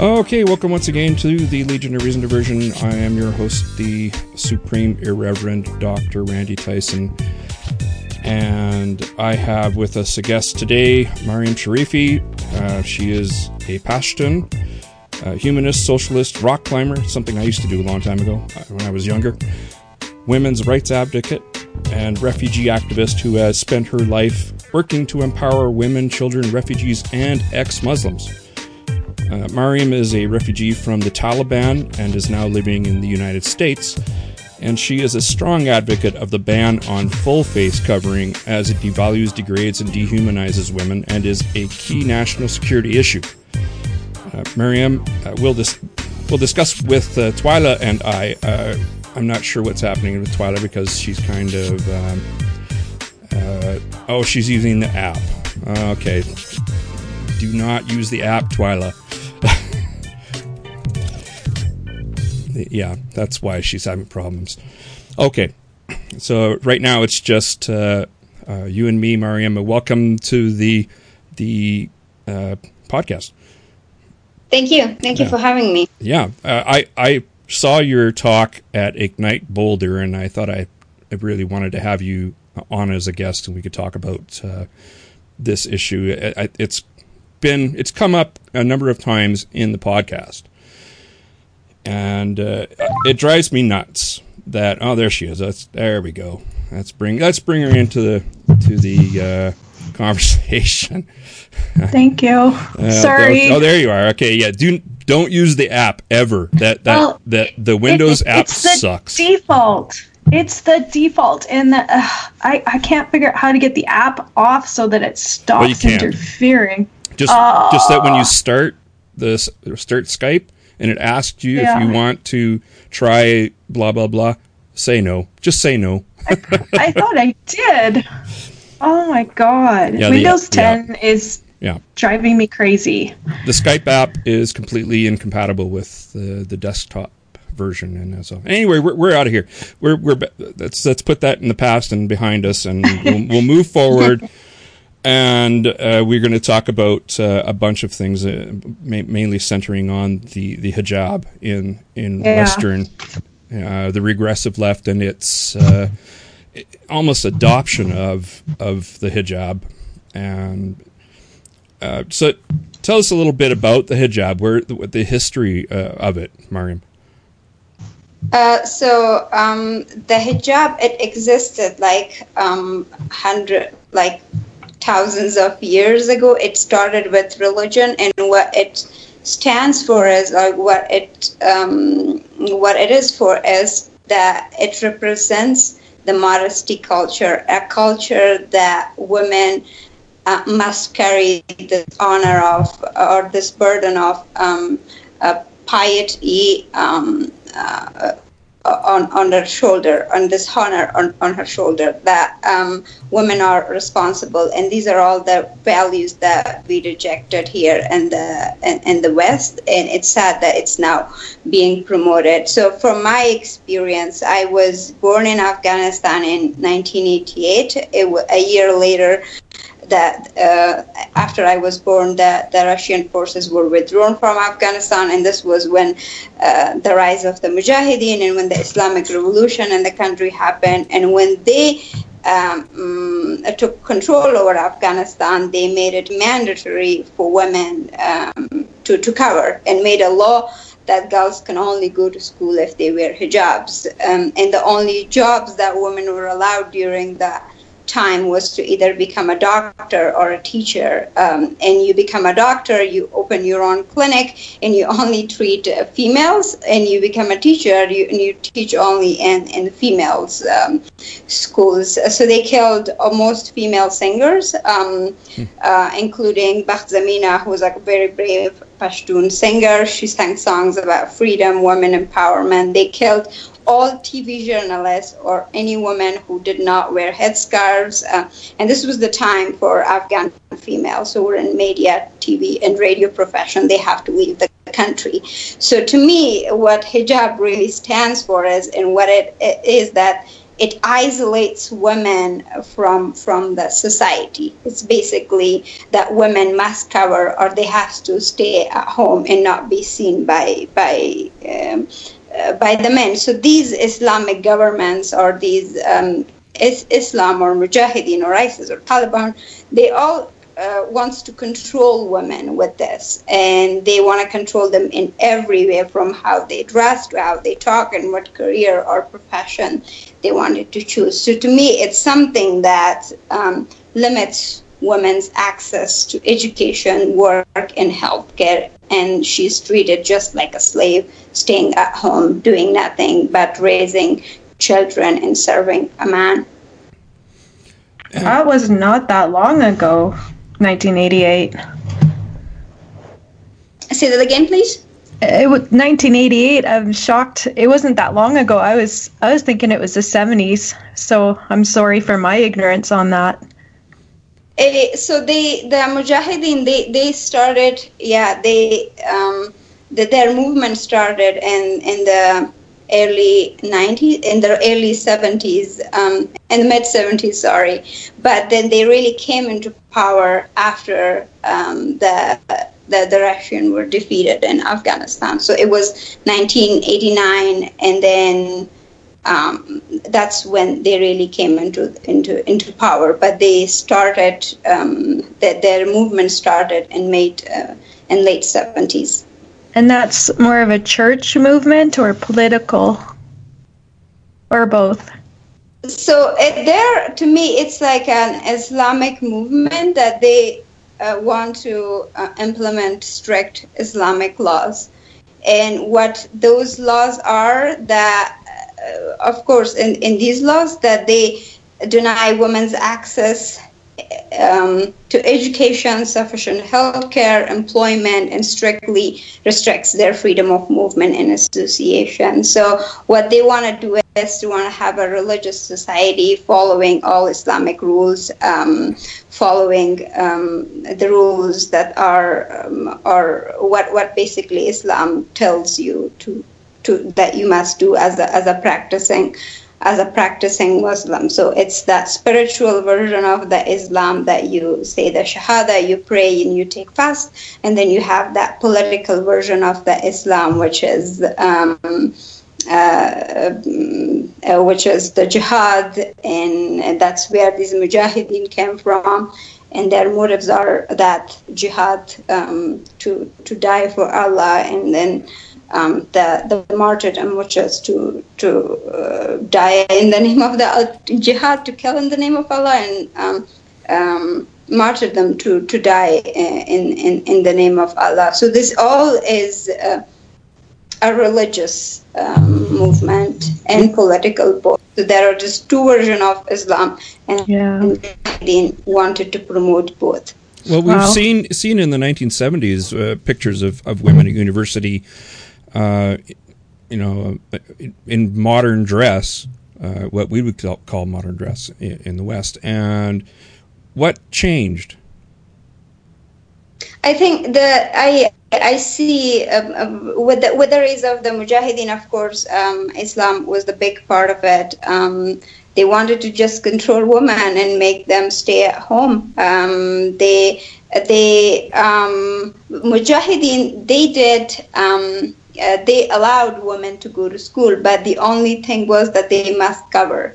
Okay, welcome once again to the Legion of Reason diversion. I am your host, the Supreme Irreverend Dr. Randy Tyson. And I have with us a guest today, Mariam Shareefy. Uh, she is a Pashtun, humanist, socialist, rock climber, something I used to do a long time ago uh, when I was younger, women's rights advocate, and refugee activist who has spent her life working to empower women, children, refugees, and ex Muslims. Uh, Mariam is a refugee from the Taliban and is now living in the United States. And she is a strong advocate of the ban on full face covering as it devalues, degrades, and dehumanizes women and is a key national security issue. Uh, Mariam uh, will dis- we'll discuss with uh, Twyla and I. I'm not sure what's happening with Twyla because she's kind of. Um, oh, she's using the app. okay. Do not use the app, Twyla. yeah, that's why she's having problems. Okay, so right now it's just uh, uh, you and me, Mariam. Welcome to the the uh, podcast. Thank you. Thank you yeah. for having me. Yeah, uh, I I saw your talk at Ignite Boulder, and I thought I, I really wanted to have you on as a guest, and we could talk about uh, this issue. It, it's been it's come up a number of times in the podcast and uh, it drives me nuts that oh there she is that's there we go let's bring let's bring her into the to the uh, conversation. Thank you. Uh, sorry. oh, there you are. Okay yeah do don't use the app ever. That that well, that the windows it, app it's the sucks. default. It's the default and the, uh, I, I can't figure out how to get the app off so that it stops well, interfering. Just just that when you start this start skype and it asks you yeah. if you want to try blah blah blah, say no. Just say no. I, I, thought I did. Oh my god. Yeah, Windows the, 10 yeah. is yeah. driving me crazy. The Skype app is completely incompatible with the the desktop version and so anyway we're, we're out of here we're we're let's let's put that in the past and behind us and we'll, we'll move forward and uh, we're going to talk about uh, a bunch of things, uh, ma- mainly centering on the, the hijab in in yeah. Western, uh, the regressive left, and its uh, almost adoption of of the hijab. And uh, so, tell us a little bit about the hijab, where the, the history of it, Mariam. so um, the hijab it existed like um, hundred like thousands of years ago. It started with religion, and what it stands for is like what it um, what it is for is that it represents the modesty culture, a culture that women uh, must carry this honor of or this burden of um, uh, piety, um, uh, on, on her shoulder, on this honor on, on her shoulder, that um, women are responsible. And these are all the values that we rejected here in the, in, in the West. And it's sad that it's now being promoted. So, from my experience, I was born in Afghanistan in 1988. It, a year later, that uh, after I was born, that the Russian forces were withdrawn from Afghanistan, and this was when uh, the rise of the Mujahideen and when the Islamic Revolution in the country happened, and when they um, mm, took control over Afghanistan, they made it mandatory for women um, to, to cover and made a law that girls can only go to school if they wear hijabs. Um, and the only jobs that women were allowed during the time was to either become a doctor or a teacher. Um, and you become a doctor, you open your own clinic, and you only treat uh, females. And you become a teacher, you, and you teach only in, in females um, schools. So they killed almost female singers, um, hmm. uh, including Bakht Zamina, who was like a very brave Pashtun singer. She sang songs about freedom, women empowerment. They killed all TV journalists or any woman who did not wear headscarves. Uh, and this was the time for Afghan females who were in media, TV, and radio profession. They have to leave the country. So to me, what hijab really stands for is, and what it, it is that it isolates women from from the society. It's basically that women must cover or they have to stay at home and not be seen by by um, uh, by the men. So these Islamic governments or these um, is Islam or Mujahideen or ISIS or Taliban, they all uh, wants to control women with this, and they want to control them in every way, from how they dress to how they talk and what career or profession they wanted to choose. So to me, it's something that um, limits women's access to education, work, and healthcare, and she's treated just like a slave, staying at home, doing nothing but raising children and serving a man. That was not that long ago. 1988. Say that again, please. It was 1988. I'm shocked. It wasn't that long ago. I was I was thinking it was the 70s. So I'm sorry for my ignorance on that. Eh, so they the Mujahideen they they started yeah they um the, their movement started in in the early 90s in the early 70s um, in the mid 70s sorry. But then they really came into power after um, the, the the Russian were defeated in Afghanistan. So it was 1989 and then um, that's when they really came into into into power. But they started um, that their movement started in made uh, in late 70s and that's more of a church movement or political? Or both? So it, there, to me, it's like an Islamic movement that they uh, want to uh, implement strict Islamic laws. And what those laws are, that, uh, of course, in, in these laws, that they deny women's access um, to education, sufficient health care, employment, and strictly restricts their freedom of movement and association. So, what they want to do is to want to have a religious society following all Islamic rules, um, following um, the rules that are um, are what what basically Islam tells you to to that you must do as a as a practicing as a practicing Muslim. So it's that spiritual version of the Islam that you say the Shahada, you pray and you take fast, and then you have that political version of the Islam, which is um, uh, uh, which is the jihad, and, that's where these mujahideen came from and their motives are that jihad um, to to die for Allah and then um, the, the martyrdom, which is to to uh, die in the name of the uh, jihad, to kill in the name of Allah, and um, um, martyrdom to to die in, in in the name of Allah. So this all is uh, a religious um, movement and political both. So there are just two versions of Islam, and, yeah. and wanted to promote both. Well, we've wow. seen seen in the 1970s uh, pictures of, of women at university uh, you know, in modern dress, uh, what we would call modern dress in, the West. And what changed? I think the I I see um, um, with the with the rise of the Mujahideen, of course, um, Islam was the big part of it. Um, they wanted to just control women and make them stay at home. Um, they they um, Mujahideen they did uh, they allowed women to go to school, but the only thing was that they must cover.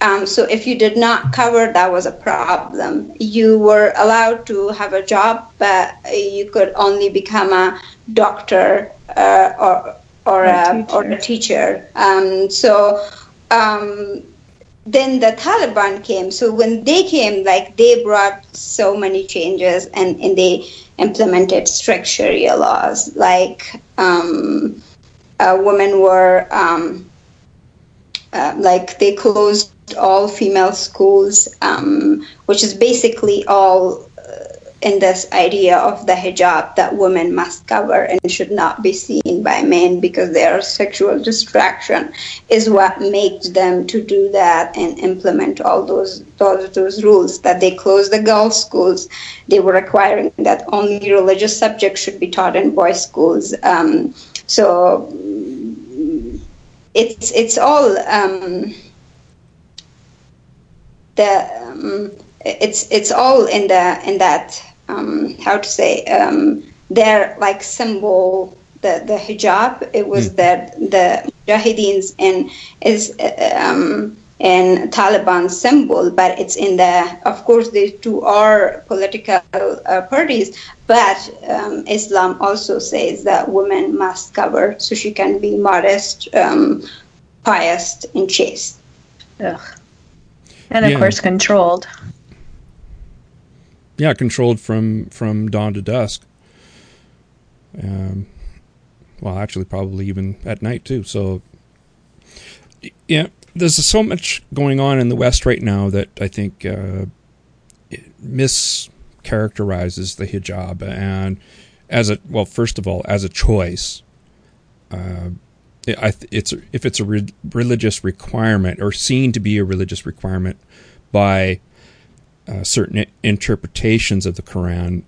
Um, so if you did not cover, that was a problem. You were allowed to have a job, but you could only become a doctor uh, or or a, or a teacher. Um, so um, then the Taliban came. So when they came, like they brought so many changes, and and they implemented strict Sharia laws, like women were um, uh, like they closed all female schools, um, which is basically all in this idea of the hijab that women must cover and should not be seen by men because they are sexual distraction is what makes them to do that and implement all those those, those rules that they closed the girls schools. They were requiring that only religious subjects should be taught in boys schools. Um, so it's it's all um, the um, it's it's all in the in that um, how to say um, their like symbol the the hijab it was mm. that the mujahideens and is um, and Taliban symbol, but it's in the, of course, the two are political uh, parties, but um, Islam also says that women must cover so she can be modest, um, pious, and chaste. Ugh. And of yeah. course, controlled. Yeah, controlled from from dawn to dusk. Um, well, actually, probably even at night too. So, yeah, there's so much going on in the West right now that I think uh, mischaracterizes the hijab and as a well, first of all, as a choice. Uh, it's if it's a re- religious requirement or seen to be a religious requirement by uh, certain interpretations of the Quran,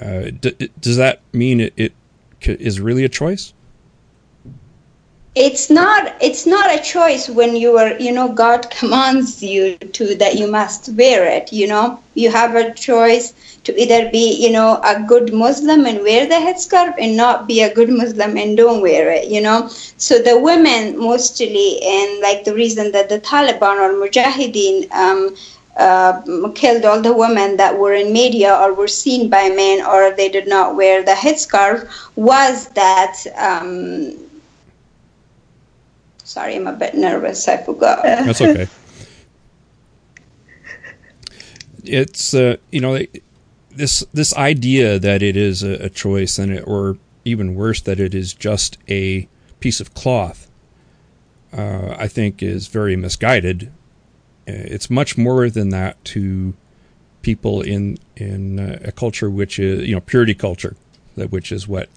uh, d- does that mean it, it is really a choice? It's not. It's not a choice when you are. You know, God commands you to that you must wear it. You know, you have a choice to either be, you know, a good Muslim and wear the headscarf and not be a good Muslim and don't wear it, you know. So the women mostly, and like the reason that the Taliban or Mujahideen um, killed all the women that were in media or were seen by men or they did not wear the headscarf was that. Um, sorry, I'm a bit nervous. I forgot. That's okay. it's uh, you know this this idea that it is a, a choice and it, or even worse that it is just a piece of cloth uh, I think is very misguided. Uh, it's much more than that to people in in uh, a culture which is you know purity culture, that which is what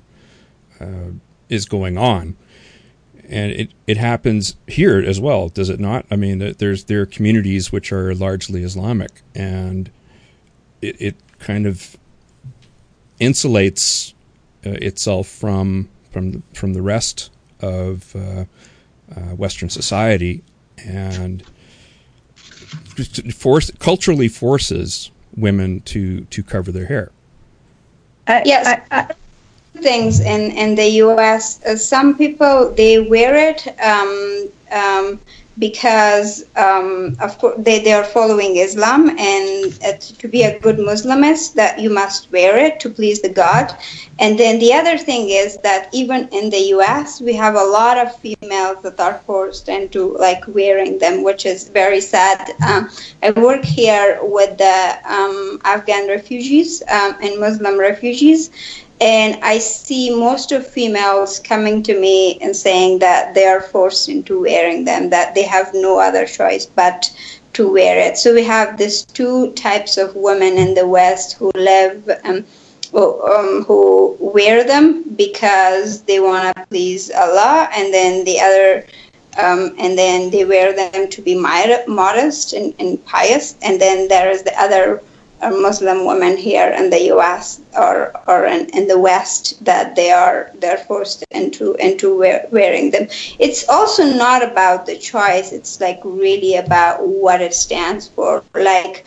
uh, is going on, and it it happens here as well, does it not? I mean, there's there are communities which are largely Islamic, and it, it kind of insulates uh, itself from from from the rest of uh, uh, Western society and force culturally forces women to to cover their hair. yes. I, I, things in, in the U.S. Uh, some people they wear it um, um, because um, of course they, they are following Islam and uh, to be a good Muslimist that you must wear it to please the God. And then the other thing is that even in the US we have a lot of females that are forced into like wearing them, which is very sad. Um, I work here with the um, Afghan refugees um, and Muslim refugees and I see most of females coming to me and saying that they are forced into wearing them, that they have no other choice but to wear it. So we have these two types of women in the West who live, um, um, who wear them because they want to please Allah, and then the other. Um, and then they wear them to be modest and, and pious, and then there is the other Muslim women here in the U.S. or or in, in the West that they are they're forced into into wear, wearing them. It's also not about the choice. It's like really about what it stands for. Like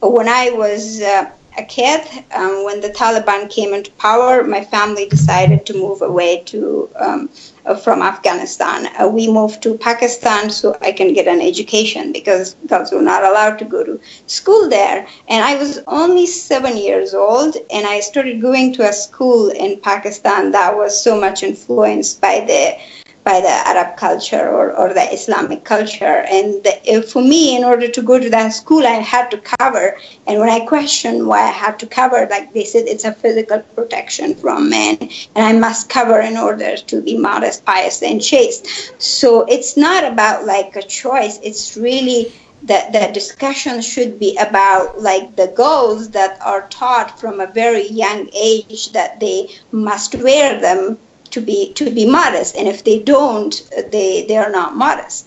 when I was. Uh, a kid, um, when the Taliban came into power, my family decided to move away to um, uh, from Afghanistan. Uh, we moved to Pakistan so I can get an education because girls were not allowed to go to school there. And I was only seven years old, and I started going to a school in Pakistan that was so much influenced by the by the Arab culture or, or the Islamic culture. And the, uh, for me, in order to go to that school, I had to cover. And when I questioned why I had to cover, like they said, it's a physical protection from men, and I must cover in order to be modest, pious, and chaste. So it's not about like a choice. It's really that the discussion should be about like the goals that are taught from a very young age that they must wear them to be to be modest and if they don't they they are not modest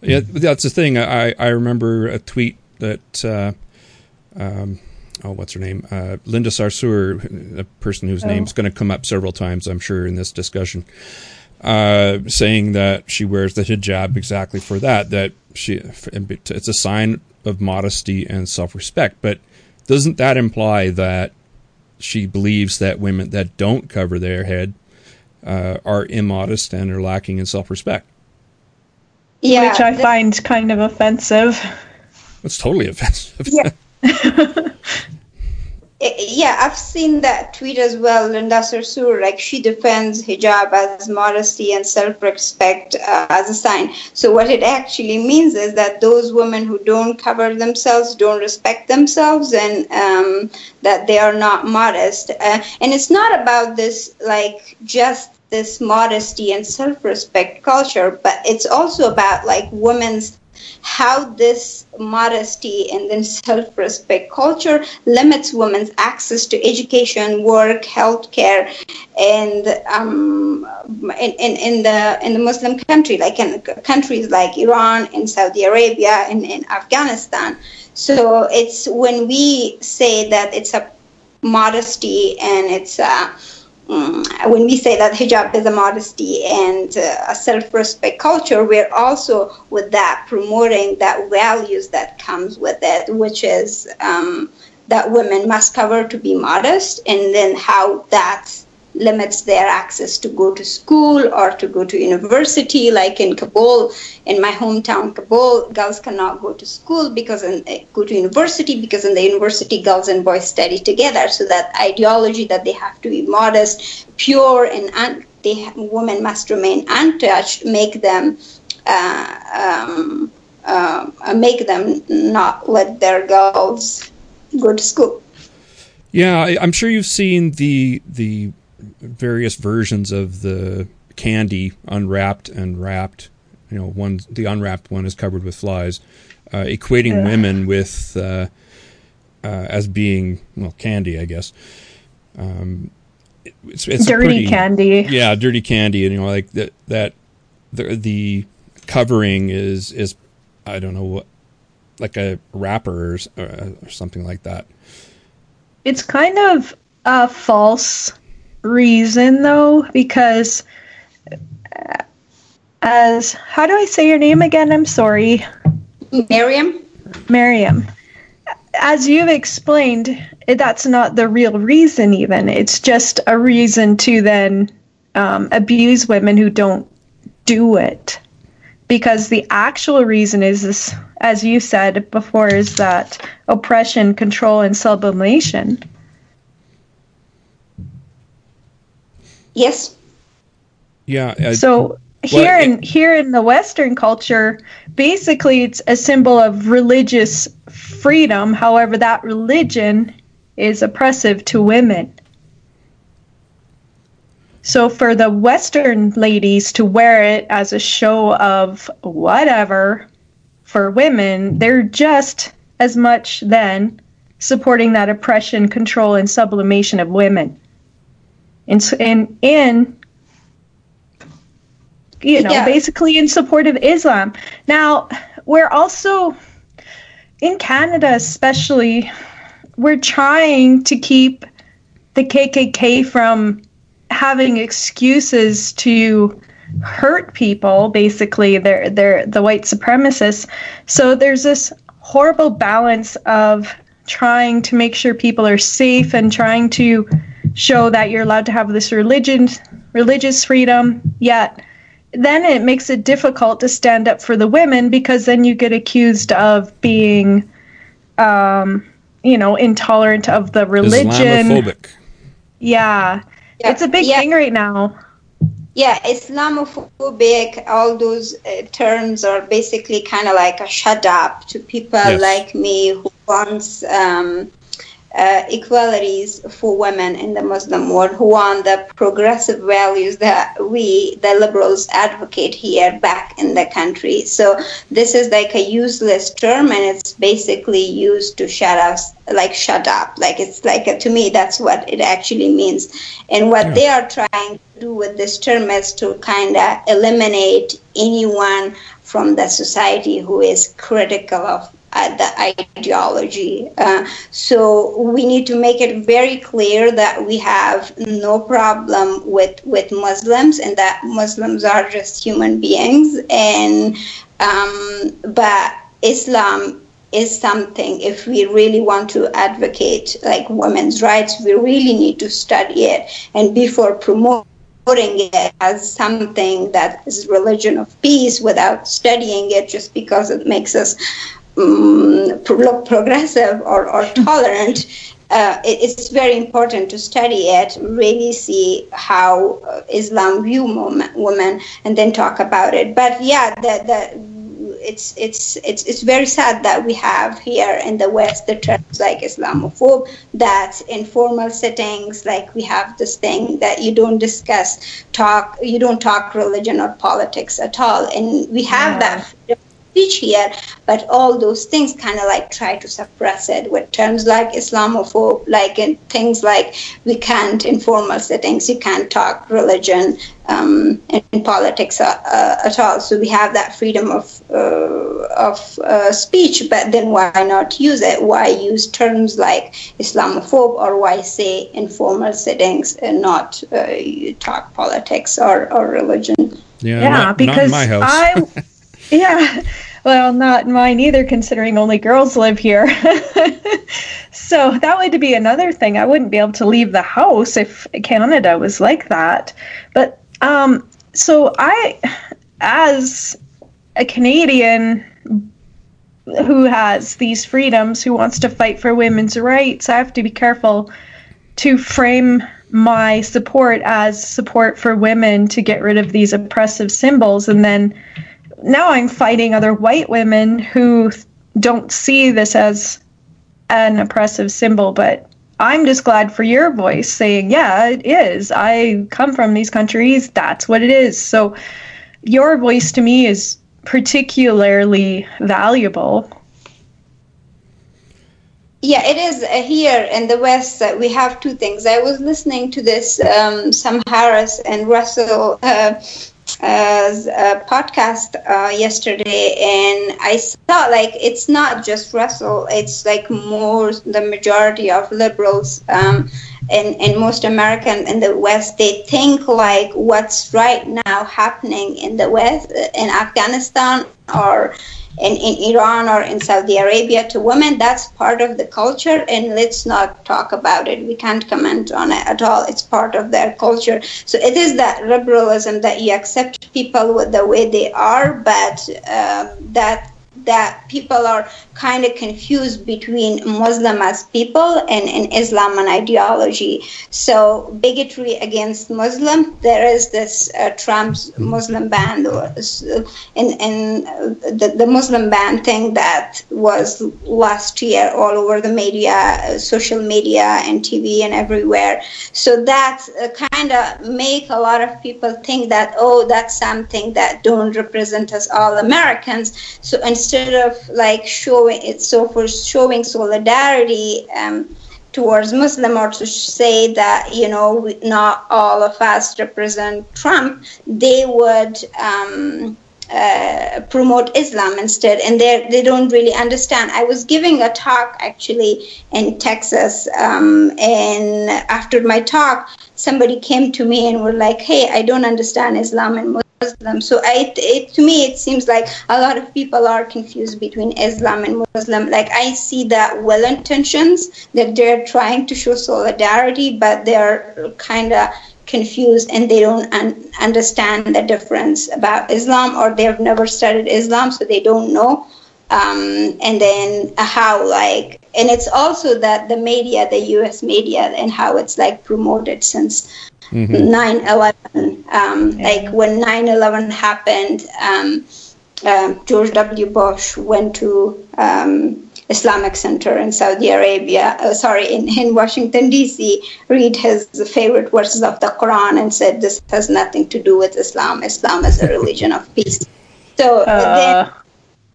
yeah that's the thing i i remember a tweet that uh, um, oh what's her name uh, linda sarsour a person whose oh. name's going to come up several times i'm sure in this discussion uh, saying that she wears the hijab exactly for that. That she it's a sign of modesty and self-respect. But doesn't that imply that she believes that women that don't cover their head uh, are immodest and are lacking in self-respect? Yeah, which I find kind of offensive. It's totally offensive. Yeah. yeah, I've seen that tweet as well. Linda Sarsour, like she defends hijab as modesty and self-respect uh, as a sign. So what it actually means is that those women who don't cover themselves don't respect themselves, and um, that they are not modest. Uh, and it's not about this like just this modesty and self-respect culture, but it's also about like women's how this modesty and then self-respect culture limits women's access to education, work, healthcare, and um, in, in, in, the in the Muslim country, like in countries like Iran and Saudi Arabia and in Afghanistan. So it's when we say that it's a modesty and it's a when we say that hijab is a modesty and uh, a self-respect culture, we're also with that promoting that values that comes with it, which is um, that women must cover to be modest, and then how that limits their access to go to school or to go to university. Like in Kabul, in my hometown, Kabul, girls cannot go to school because in, eh, go to university because in the university, girls and boys study together. So that ideology that they have to be modest, pure, and un- they women must remain untouched make them. Uh, um, uh, make them not let their girls go to school. Yeah, I, am sure you've seen the the various versions of the candy unwrapped and wrapped. You know, one the unwrapped one is covered with flies, uh, equating women with uh, uh, as being well candy, I guess. Um, it's, it's dirty pretty, candy. Yeah, dirty candy, and you know, like that that the the covering is is I don't know what like a wrapper or, or something like that. It's kind of a false reason though because as how do I say your name again? I'm sorry. Miriam. Miriam. As you've explained, that's not the real reason, even. It's just a reason to then um, abuse women who don't do it. Because the actual reason is, this, as you said before, is that oppression, control, and sublimation. Yes. Yeah. I, so here well, in here in the Western culture, basically it's a symbol of religious freedom. However, that religion is oppressive to women. So for the Western ladies to wear it as a show of whatever for women, they're just as much then supporting that oppression, control, and sublimation of women in in in you know yeah. basically in support of Islam. Now we're also in Canada, especially, we're trying to keep the KKK from having excuses to hurt people. Basically, they're they're the white supremacists. So there's this horrible balance of trying to make sure people are safe and trying to show that you're allowed to have this religion, religious freedom, yet then it makes it difficult to stand up for the women because then you get accused of being, um, you know, intolerant of the religion. Islamophobic. Yeah. yeah. It's a big yeah. thing right now. Yeah, Islamophobic, all those uh, terms are basically kind of like a shut up to people yes. like me who wants um, uh, equalities for women in the Muslim world, who want the progressive values that we, the liberals, advocate here back in the country. So this is like a useless term, and it's basically used to shut us, like shut up. Like it's like a, to me, that's what it actually means. And what yeah. they are trying to do with this term is to kind of eliminate anyone from the society who is critical of the ideology. Uh, so we need to make it very clear that we have no problem with with Muslims and that Muslims are just human beings. And um, but Islam is something if we really want to advocate like women's rights we really need to study it and before promoting it as something that is religion of peace without studying it just because it makes us um, pro- progressive or, or tolerant, uh, it, it's very important to study it, really see how uh, Islam view women, and then talk about it. But yeah, the, the it's it's it's it's very sad that we have here in the West the terms like Islamophobe that in formal settings like we have this thing that you don't discuss talk you don't talk religion or politics at all and we have yeah. that speech here, but all those things kind of like try to suppress it with terms like Islamophobe, like in things like we can't in formal settings, you can't talk religion um, in politics uh, uh, at all. So we have that freedom of uh, of uh, speech, but then why not use it? Why use terms like Islamophobe, or why say in formal settings and not uh, talk politics or, or religion? Yeah, yeah not, because not I. Yeah. Well, not mine either, considering only girls live here. so that would be another thing. I wouldn't be able to leave the house if Canada was like that. But um, so I, as a Canadian who has these freedoms, who wants to fight for women's rights, I have to be careful to frame my support as support for women to get rid of these oppressive symbols and then now I'm fighting other white women who don't see this as an oppressive symbol, but I'm just glad for your voice saying, yeah, it is. I come from these countries. That's what it is. So your voice to me is particularly valuable. Yeah, it is uh, here in the West. Uh, we have two things. I was listening to this um, Sam Harris and Russell uh, a podcast uh, yesterday, and I saw like it's not just Russell; it's like more the majority of liberals um, and and most American in the West. They think like what's right now happening in the West in Afghanistan or in, in Iran or in Saudi Arabia to women, that's part of the culture, and let's not talk about it. We can't comment on it at all. It's part of their culture. So it is that liberalism that you accept people with the way they are, but um, that that people are kind of confused between Muslim as people and, and Islam and ideology. So bigotry against Muslim, there is this uh, Trump's. Muslim ban, and, and the, the Muslim ban thing that was last year all over the media, social media and TV and everywhere. So that uh, kind of make a lot of people think that, oh, that's something that don't represent us all Americans. So instead of like showing it, so for showing solidarity um, towards Muslim or to say that you know not all of us represent Trump, they would. Um, uh, promote Islam instead, and they they don't really understand. I was giving a talk actually in Texas, um, and after my talk, somebody came to me and were like, "Hey, I don't understand Islam and Muslim. So I, it, to me, it seems like a lot of people are confused between Islam and Muslim. Like I see that well intentions that they're trying to show solidarity, but they're kind of confused and they don't un- understand the difference about Islam or they've never studied Islam, so they don't know. Um, and then how like and it's also that the media the us media and how it's like promoted since mm-hmm. 9-11 um, yeah. like when 9-11 happened um, uh, george w bush went to um, Islamic Center in Saudi Arabia, uh, sorry, in, in Washington, D.C., read his favorite verses of the Quran and said, This has nothing to do with Islam. Islam is a religion of peace. So uh. then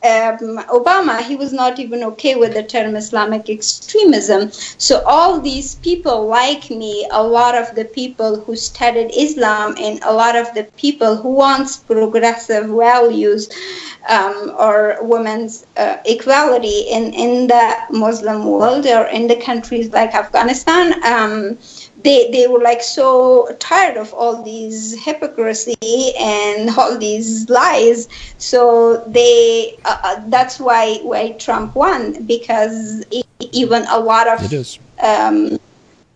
um, Obama, he was not even okay with the term Islamic extremism. So all these people like me, a lot of the people who studied Islam and a lot of the people who wants progressive values um, or women's uh, equality in, in the Muslim world or in the countries like Afghanistan, um, they they were like so tired of all these hypocrisy and all these lies. So they uh, uh that's why why Trump won because even a lot of um,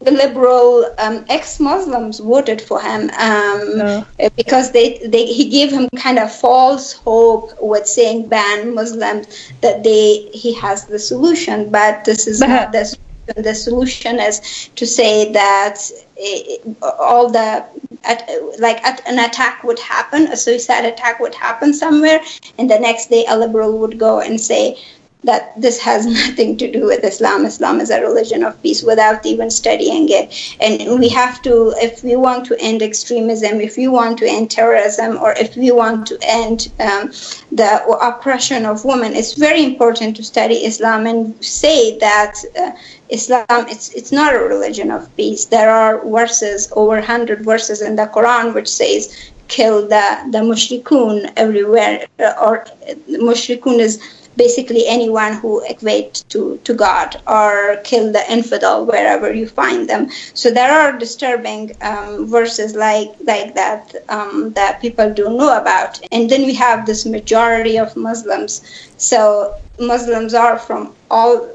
liberal um, ex-Muslims voted for him um, no. because they, they he gave him kind of false hope with saying ban Muslims that they he has the solution, but this is not the the solution is to say that it, all the at, like at, an attack would happen, a suicide attack would happen somewhere, and the next day a liberal would go and say that this has nothing to do with Islam. Islam is a religion of peace without even studying it. And we have to, if we want to end extremism, if we want to end terrorism, or if we want to end um, the oppression of women, it's very important to study Islam and say that. Uh, Islam, it's, it's not a religion of peace. There are verses, over 100 verses in the Quran, which says, kill the, the mushrikun everywhere, or mushrikun is basically anyone who equate to, to God or kill the infidel wherever you find them. So there are disturbing um, verses like like that um, that people don't know about. And then we have this majority of Muslims. So Muslims are from all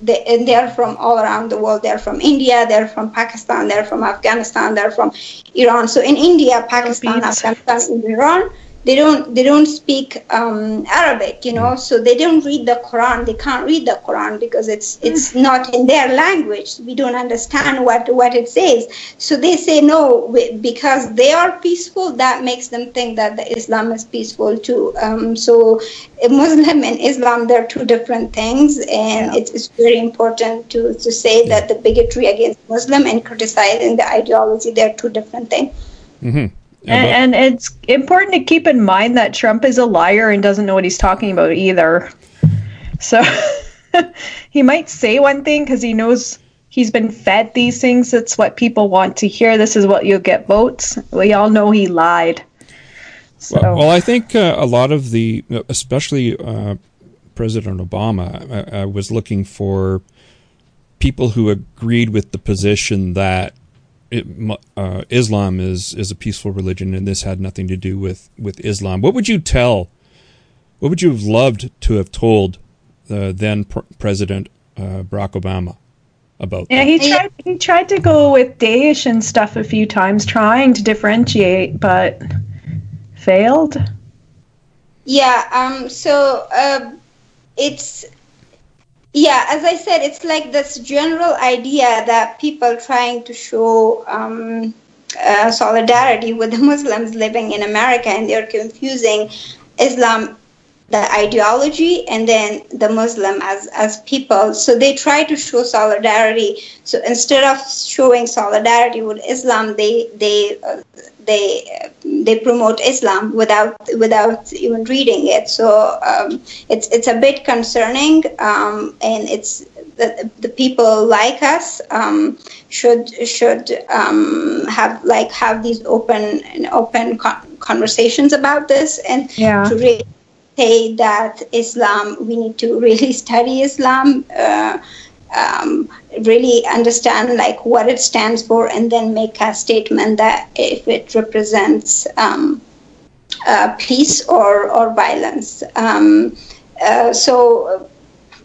they, and they're from all around the world. They're from India, they're from Pakistan, they're from Afghanistan, they're from Iran. So in India, Pakistan, Afghanistan, Iran, they don't they don't speak um, Arabic, you know, so they don't read the Quran. They can't read the Quran because it's it's not in their language. We don't understand what what it says. So they say no because they are peaceful. That makes them think that the Islam is peaceful too. Um, so Muslim and Islam they're two different things, and yeah. it's, it's very important to to say that the bigotry against Muslim and criticizing the ideology they're two different things. Mm-hmm. And, and, it's important to keep in mind that Trump is a liar and doesn't know what he's talking about either. So he might say one thing because he knows he's been fed these things. That's what people want to hear. This is what you'll get votes. We all know he lied. So. Well, well, I think uh, a lot of the, especially uh, President Obama, uh, uh was looking for people who agreed with the position that it, uh, Islam is is a peaceful religion, and this had nothing to do with with Islam. What would you tell? What would you have loved to have told the then pr- President uh, Barack Obama about? Yeah, that? he tried. He tried to go with Daesh and stuff a few times, trying to differentiate, but failed. Yeah. Um. So. Uh, it's yeah as i said it's like this general idea that people trying to show um, uh, solidarity with the muslims living in america and they're confusing islam the ideology and then the muslim as as people so they try to show solidarity so instead of showing solidarity with islam they they uh, they they promote Islam without without even reading it. So um, it's it's a bit concerning, um, and it's the, the people like us um, should should um, have like have these open open conversations about this and yeah. to really say that Islam we need to really study Islam. Uh, um, really understand like what it stands for and then make a statement that if it represents um, uh, peace or, or violence. Um, uh, so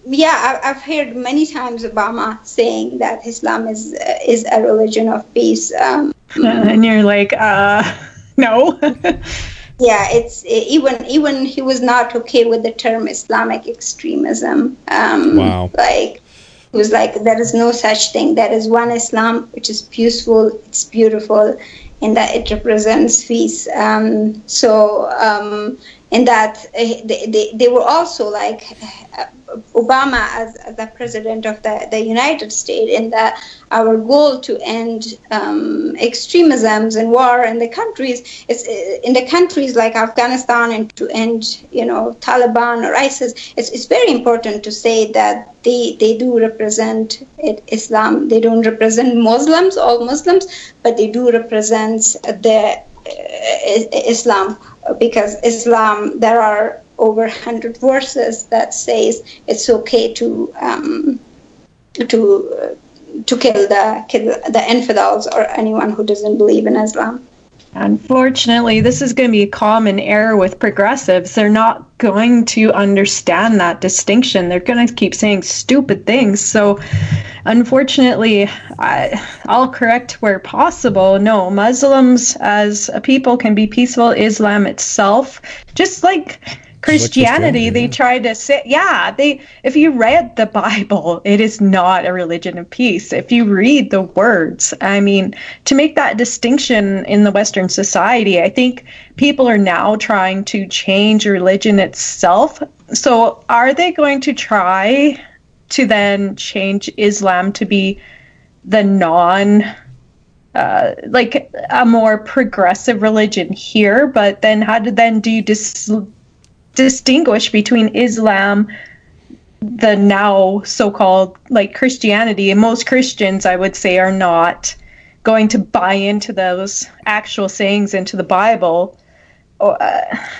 yeah, I've heard many times Obama saying that Islam is uh, is a religion of peace. Um, and you're like, uh, no. yeah, it's even even he was not okay with the term Islamic extremism. Um, wow. Like it was like there is no such thing. There is one Islam which is peaceful, it's beautiful, and that it represents peace. Um, so um, in that uh, they, they, they were also like uh, Obama as, as the president of the, the United States in that our goal to end um, extremisms and war in the countries is uh, in the countries like Afghanistan and to end you know Taliban or ISIS it's, it's very important to say that they, they do represent Islam. They don't represent Muslims all Muslims but they do represent the uh, Islam because Islam there are over 100 verses that says it's okay to um, to uh, to kill the kill the infidels or anyone who doesn't believe in Islam. Unfortunately, this is going to be a common error with progressives. They're not going to understand that distinction. They're going to keep saying stupid things. So, unfortunately, I, I'll correct where possible. No, Muslims as a people can be peaceful. Islam itself, just like Christianity, they tried to say, yeah, they. If you read the Bible, it is not a religion of peace. If you read the words, I mean, to make that distinction in the Western society, I think people are now trying to change religion itself. So, are they going to try to then change Islam to be the non? Uh, like a more progressive religion here, but then how do then do you dis- distinguish between Islam, the now so-called like Christianity, and most Christians, I would say, are not going to buy into those actual sayings into the Bible. Uh,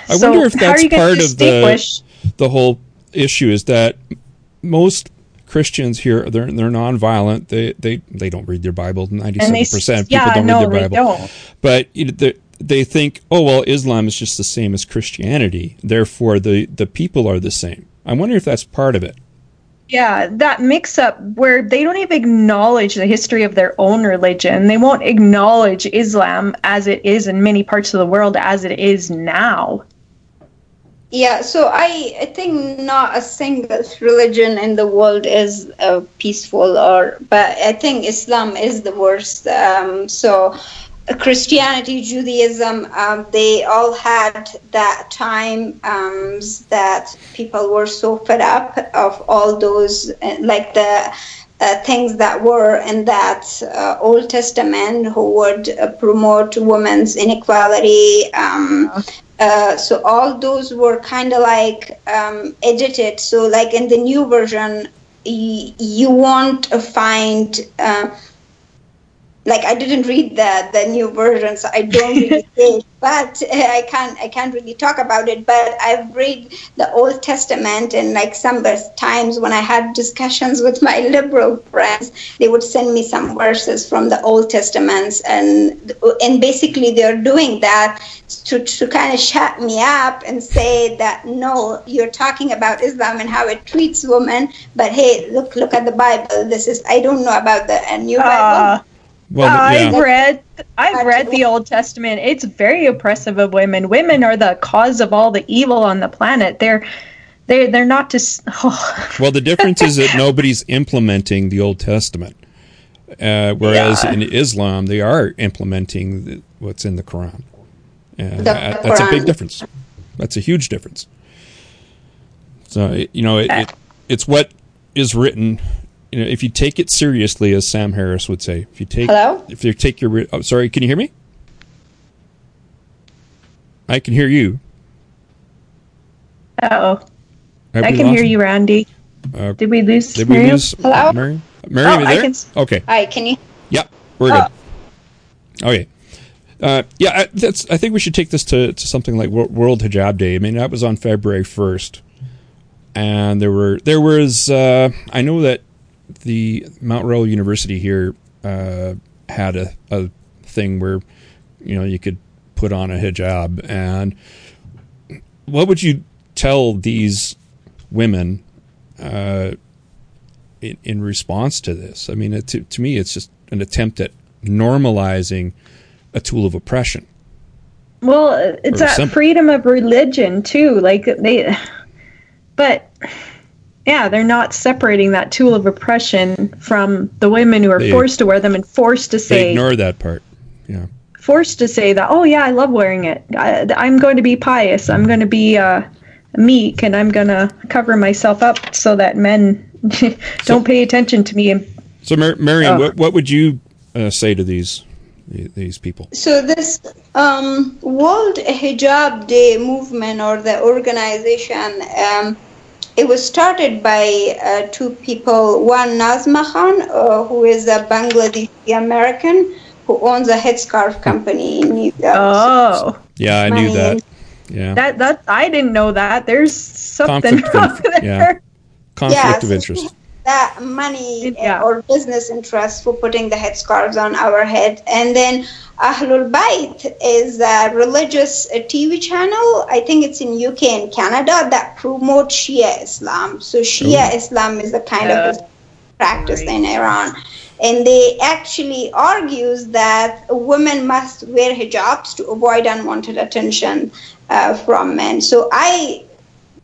I so wonder if that's part of the the whole issue is that most Christians here they're they're nonviolent. They they they don't read their Bible. Ninety seven percent people yeah, don't no, read their Bible. Don't. But you know, they think, oh well, Islam is just the same as Christianity, therefore the the people are the same. I wonder if that's part of it. Yeah, that mix up where they don't even acknowledge the history of their own religion. They won't acknowledge Islam as it is in many parts of the world as it is now. Yeah, so I, I think not a single religion in the world is uh, peaceful, or but I think Islam is the worst. Um, so Christianity, Judaism, um, they all had that time um, that people were so fed up of all those, uh, like the uh, things that were in that uh, Old Testament who would uh, promote women's inequality. Um, uh, so all those were kind of like um, edited. So like in the new version, y- you won't find uh, like I didn't read the the new version, so I don't really think. But I can't I can't really talk about it. But I've read the Old Testament, and like some times when I had discussions with my liberal friends, they would send me some verses from the Old Testaments, and and basically they're doing that to to kind of shut me up and say that no, you're talking about Islam and how it treats women, but hey, look look at the Bible. This is I don't know about the new uh. Bible well, yeah. I've read I've read the Old Testament. It's very oppressive of women. Women are the cause of all the evil on the planet. They're they they're not just. Oh. Well, the difference is that nobody's implementing the Old Testament, uh, whereas yeah. in Islam they are implementing the, what's in the Quran. And the that's Quran. a big difference. That's a huge difference. So you know, it, it, it's what is written you know, if you take it seriously, as Sam Harris would say, if you take, hello, if you take your, oh, sorry, can you hear me? I can hear you. Oh, I can hear you, Randy. Uh, did we lose? Did we lose Hello? Mary? Mary, oh, there? Can... Okay. Hi, can you? Yep, we're oh. good. Okay. Uh, yeah, I, that's. I think we should take this to, to something like World Hijab Day. I mean, that was on February first, and there were there was. Uh, I know that the Mount Royal University here uh, had a, a thing where you know you could put on a hijab, and what would you tell these women uh, in, in, response to this? I mean, it, to, to me, it's just an attempt at normalizing a tool of oppression. Well, it's that freedom of religion too. Like they, but yeah, they're not separating that tool of oppression from the women who are they, forced to wear them and forced to say. They ignore that part. Yeah. forced to say that. Oh yeah, I love wearing it. I, I'm going to be pious. I'm going to be uh, meek, and I'm going to cover myself up so that men don't pay attention to me. So, Mar- Mariam, uh, what, what would you uh, say to these these people? So this um, World Hijab Day movement or the organization, um, it was started by uh, two people. One Nazma Khan, uh, who is a Bangladeshi American who owns a headscarf company in New York. Oh, yeah, I knew that. Yeah, that that I didn't know that. There's something Conflict there. Yeah. Conflict yeah, of interest that money yeah. or business interest for putting the headscarves on our head. And then Ahlul Bayt is a religious TV channel. I think it's in UK and Canada that promotes Shia Islam. So Shia Islam is the kind of practice right. in Iran. And they actually argues that women must wear hijabs to avoid unwanted attention uh, from men. So I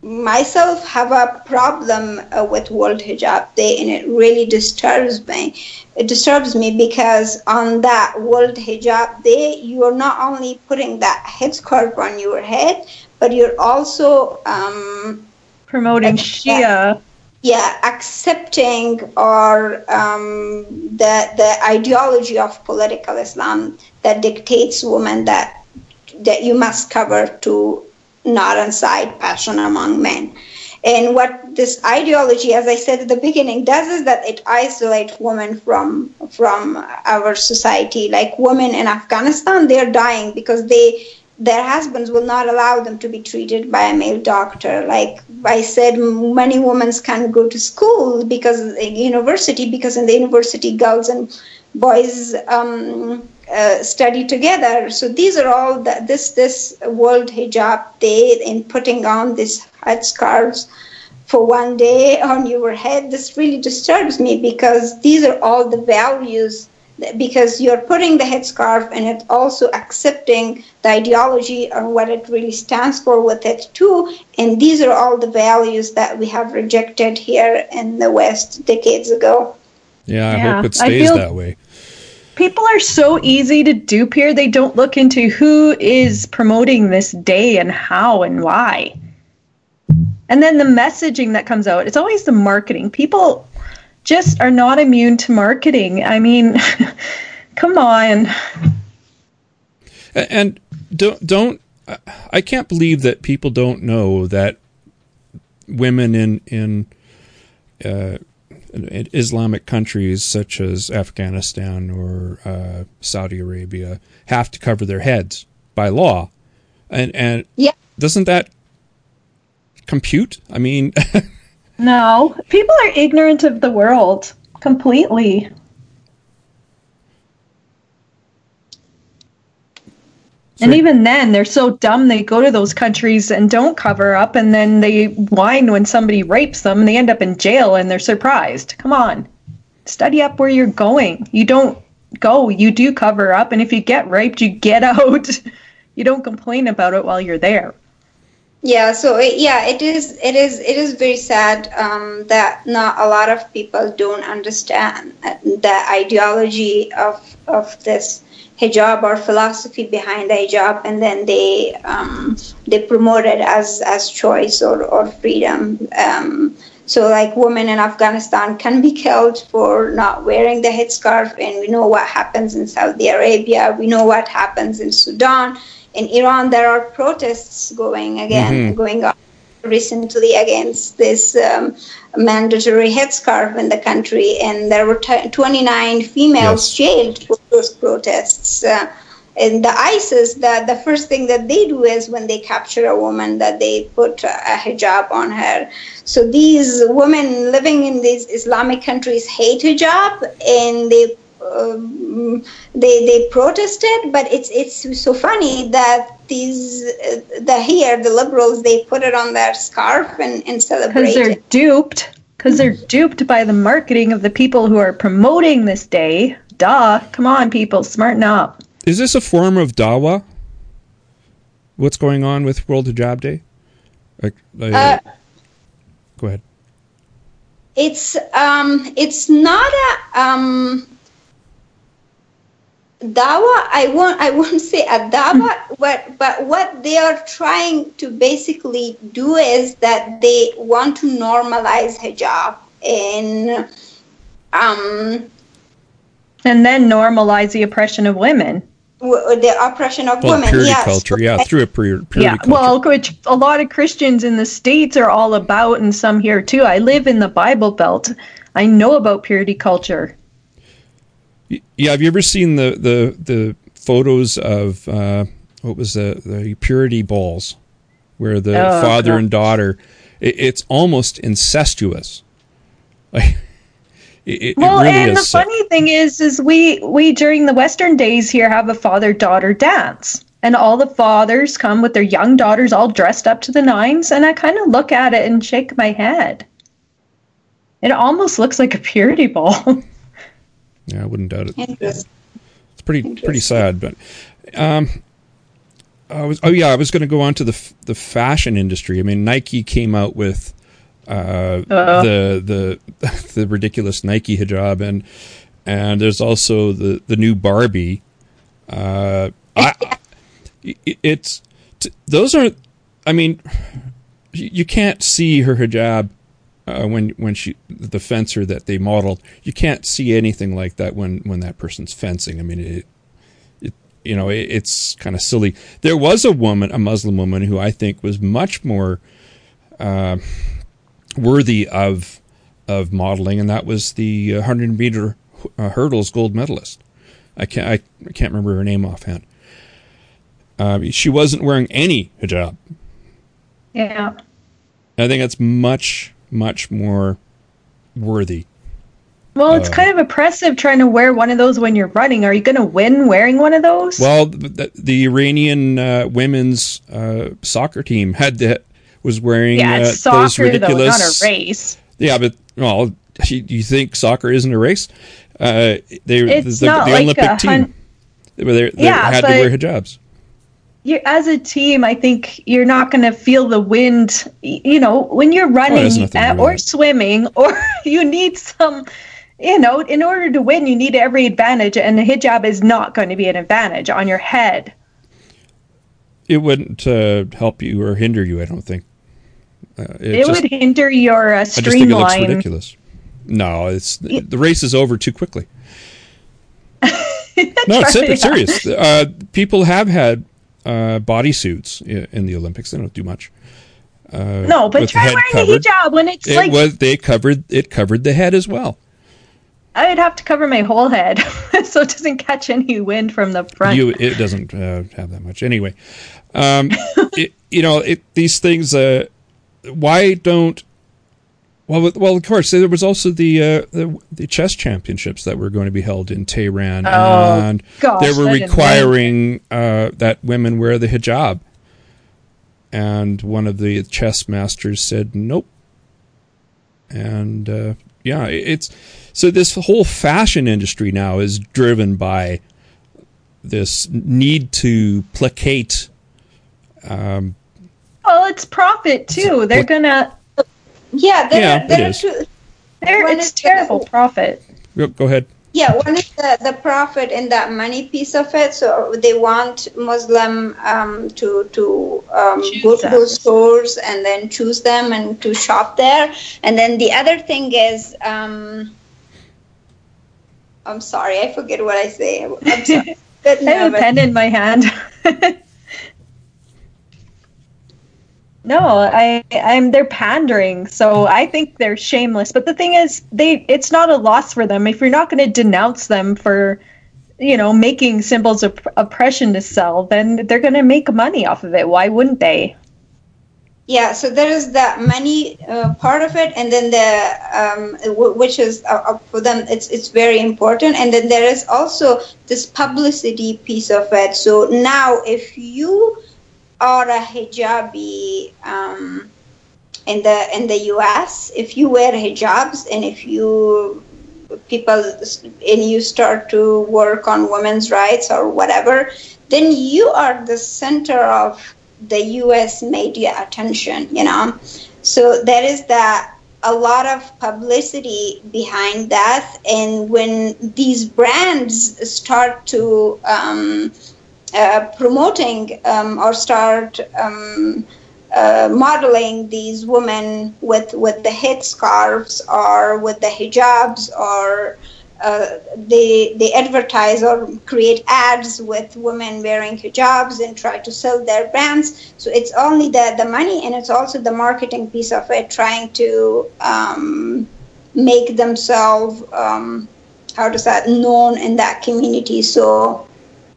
myself have a problem uh, with World Hijab Day, and it really disturbs me. It disturbs me because on that World Hijab Day, you are not only putting that headscarf on your head, but you're also um, promoting Shia. Yeah, accepting or um, the the ideology of political Islam that dictates women that that you must cover to not incite passion among men. And what this ideology, as I said at the beginning, does is that it isolates women from from our society. Like women in Afghanistan, they're dying because they their husbands will not allow them to be treated by a male doctor. Like I said, many women can't go to school because university because in the university, girls and boys um, uh, study together. So these are all the, this this World Hijab Day in putting on these headscarves for one day on your head. This really disturbs me because these are all the values. Because you're putting the headscarf and it's also accepting the ideology and what it really stands for with it too. And these are all the values that we have rejected here in the West decades ago. Yeah, I yeah. hope it stays feel- that way people are so easy to dupe here. They don't look into who is promoting this day and how and why. And then the messaging that comes out, it's always the marketing. People just are not immune to marketing. I mean, come on. And don't don't I can't believe that people don't know that women in in uh, Islamic countries such as Afghanistan or uh, Saudi Arabia have to cover their heads by law, and and yeah. doesn't that compute? I mean, no, people are ignorant of the world completely. And even then, they're so dumb they go to those countries and don't cover up, and then they whine when somebody rapes them, and they end up in jail, and they're surprised. Come on, study up where you're going. You don't go, you do cover up, and if you get raped, you get out. you don't complain about it while you're there. Yeah, so it, yeah, it is. It is. It is very sad um, that not a lot of people don't understand the ideology of of this hijab or philosophy behind the hijab, and then they um, they promote it as as choice or or freedom. Um, so, like women in Afghanistan can be killed for not wearing the headscarf, and we know what happens in Saudi Arabia. We know what happens in Sudan. In Iran, there are protests going again, mm-hmm. going on recently against this um, mandatory headscarf in the country, and there were t- 29 females yes. jailed for those protests. Uh, and the ISIS, the, the first thing that they do is when they capture a woman, that they put a hijab on her. So these women living in these Islamic countries hate hijab, and they um, they they protested, but it's it's so funny that these uh, the here the liberals they put it on their scarf and, and celebrate because they're duped because they're duped by the marketing of the people who are promoting this day. Duh! Come on, people, smarten up. Is this a form of dawa? What's going on with World Hijab Day? Like, uh, go ahead. It's um, it's not a um, dawa i won't i won't say a dawa but but what they are trying to basically do is that they want to normalize hijab in um and then normalize the oppression of women. W- the oppression of Well, women purity yes. culture, yeah, through a purity, purity yeah culture. well which a lot of christians in the states are all about and some here too. I live in the bible belt. I know about purity culture. Y- Yeah, have you ever seen the the the photos of uh, what was the the purity balls, where the Oh, father God. and daughter? It, it's almost incestuous. Like it, well it really and the sick. funny thing is is we we during the western days here have a father daughter dance and all the fathers come with their young daughters all dressed up to the nines and i kind of look at it and shake my head it almost looks like a purity ball yeah, I wouldn't doubt it. It's pretty pretty sad, but um, I was oh yeah, I was going to go on to the f- the fashion industry. I mean, Nike came out with uh, the the the ridiculous Nike hijab, and and there's also the the new Barbie. Uh, I, it's t- those are, I mean, you can't see her hijab uh, when when she the fencer that they modeled. You can't see anything like that when when that person's fencing. I mean, it, it you know, it, it's kind of silly. There was a woman, a Muslim woman, who I think was much more uh, worthy of of modeling, and that was the uh, hundred meter uh, hurdles gold medalist. I can't I, I can't remember her name offhand. Um, she wasn't wearing any hijab. yeah I think that's much much more worthy. well it's Uh, kind of oppressive trying to wear one of those when you're running are you going to win wearing one of those Well, the, the Iranian uh, women's uh, soccer team had that was wearing yeah uh, it's those soccer though ridiculous. not a race Yeah, but well, you, you think soccer isn't a race? Uh, they It's the, not the like Olympic a team. hun- they, they Yeah, had to wear hijabs. You as a team, I think you're not going to feel the wind. You know, when you're running has nothing to uh, or swimming, or you need some. You know, in order to win, you need every advantage, and the hijab is not going to be an advantage on your head. It wouldn't uh, help you or hinder you. I don't think. Uh, it It just, would hinder your uh, I just think it looks ridiculous. No, it's the race is over too quickly. no, it's, it's serious. Uh, people have had uh, bodysuits i- in the Olympics. They don't do much. Uh, No, but try wearing covered. a hijab when it's It like was they covered it covered the head as well. I'd have to cover my whole head so it doesn't catch any wind from the front. You it doesn't uh, have that much anyway. Um, it, you know it, these things. Uh, why don't well, well, of course, there was also the, uh, the the chess championships that were going to be held in Tehran, Oh, and gosh, they were requiring uh, that women wear the hijab. And one of the chess masters said nope. And uh, yeah, it's so this whole fashion industry now is driven by this need to placate. Um, well, it's profit too. They're gonna. Yeah, there, Yeah, it there are is. two. They're, One it's is the- terrible profit. go go ahead. Yeah, one is the, the profit in that money piece of it. So they want Muslim um, to to um, Choose go to those stores and then choose them and to shop there. And then the other thing is, um, I'm sorry, I forget what I say. I'm sorry. I have a pen in my hand. no, I I'm they're pandering, so I think they're shameless. But the thing is, they it's not a loss for them if you're not going to denounce them for, you know, making symbols of oppression to sell. Then they're going to make money off of it. Why wouldn't they? Yeah, so there is the money uh, part of it, and then the um, w- which is uh, for them it's it's very important, and then there is also this publicity piece of it. So now, if you are a hijabi um, in the in the U.S., if you wear hijabs, and if you people and you start to work on women's rights or whatever, then you are the center of the U.S. media attention. You know, so there is that a lot of publicity behind that. And when these brands start to um, uh, promoting um, or start um, uh, modeling these women with with the head scarves or with the hijabs or uh, they they advertise or create ads with women wearing hijabs and try to sell their brands. So it's only the the money and it's also the marketing piece of it, trying to um, make themselves um, how does that known in that community. So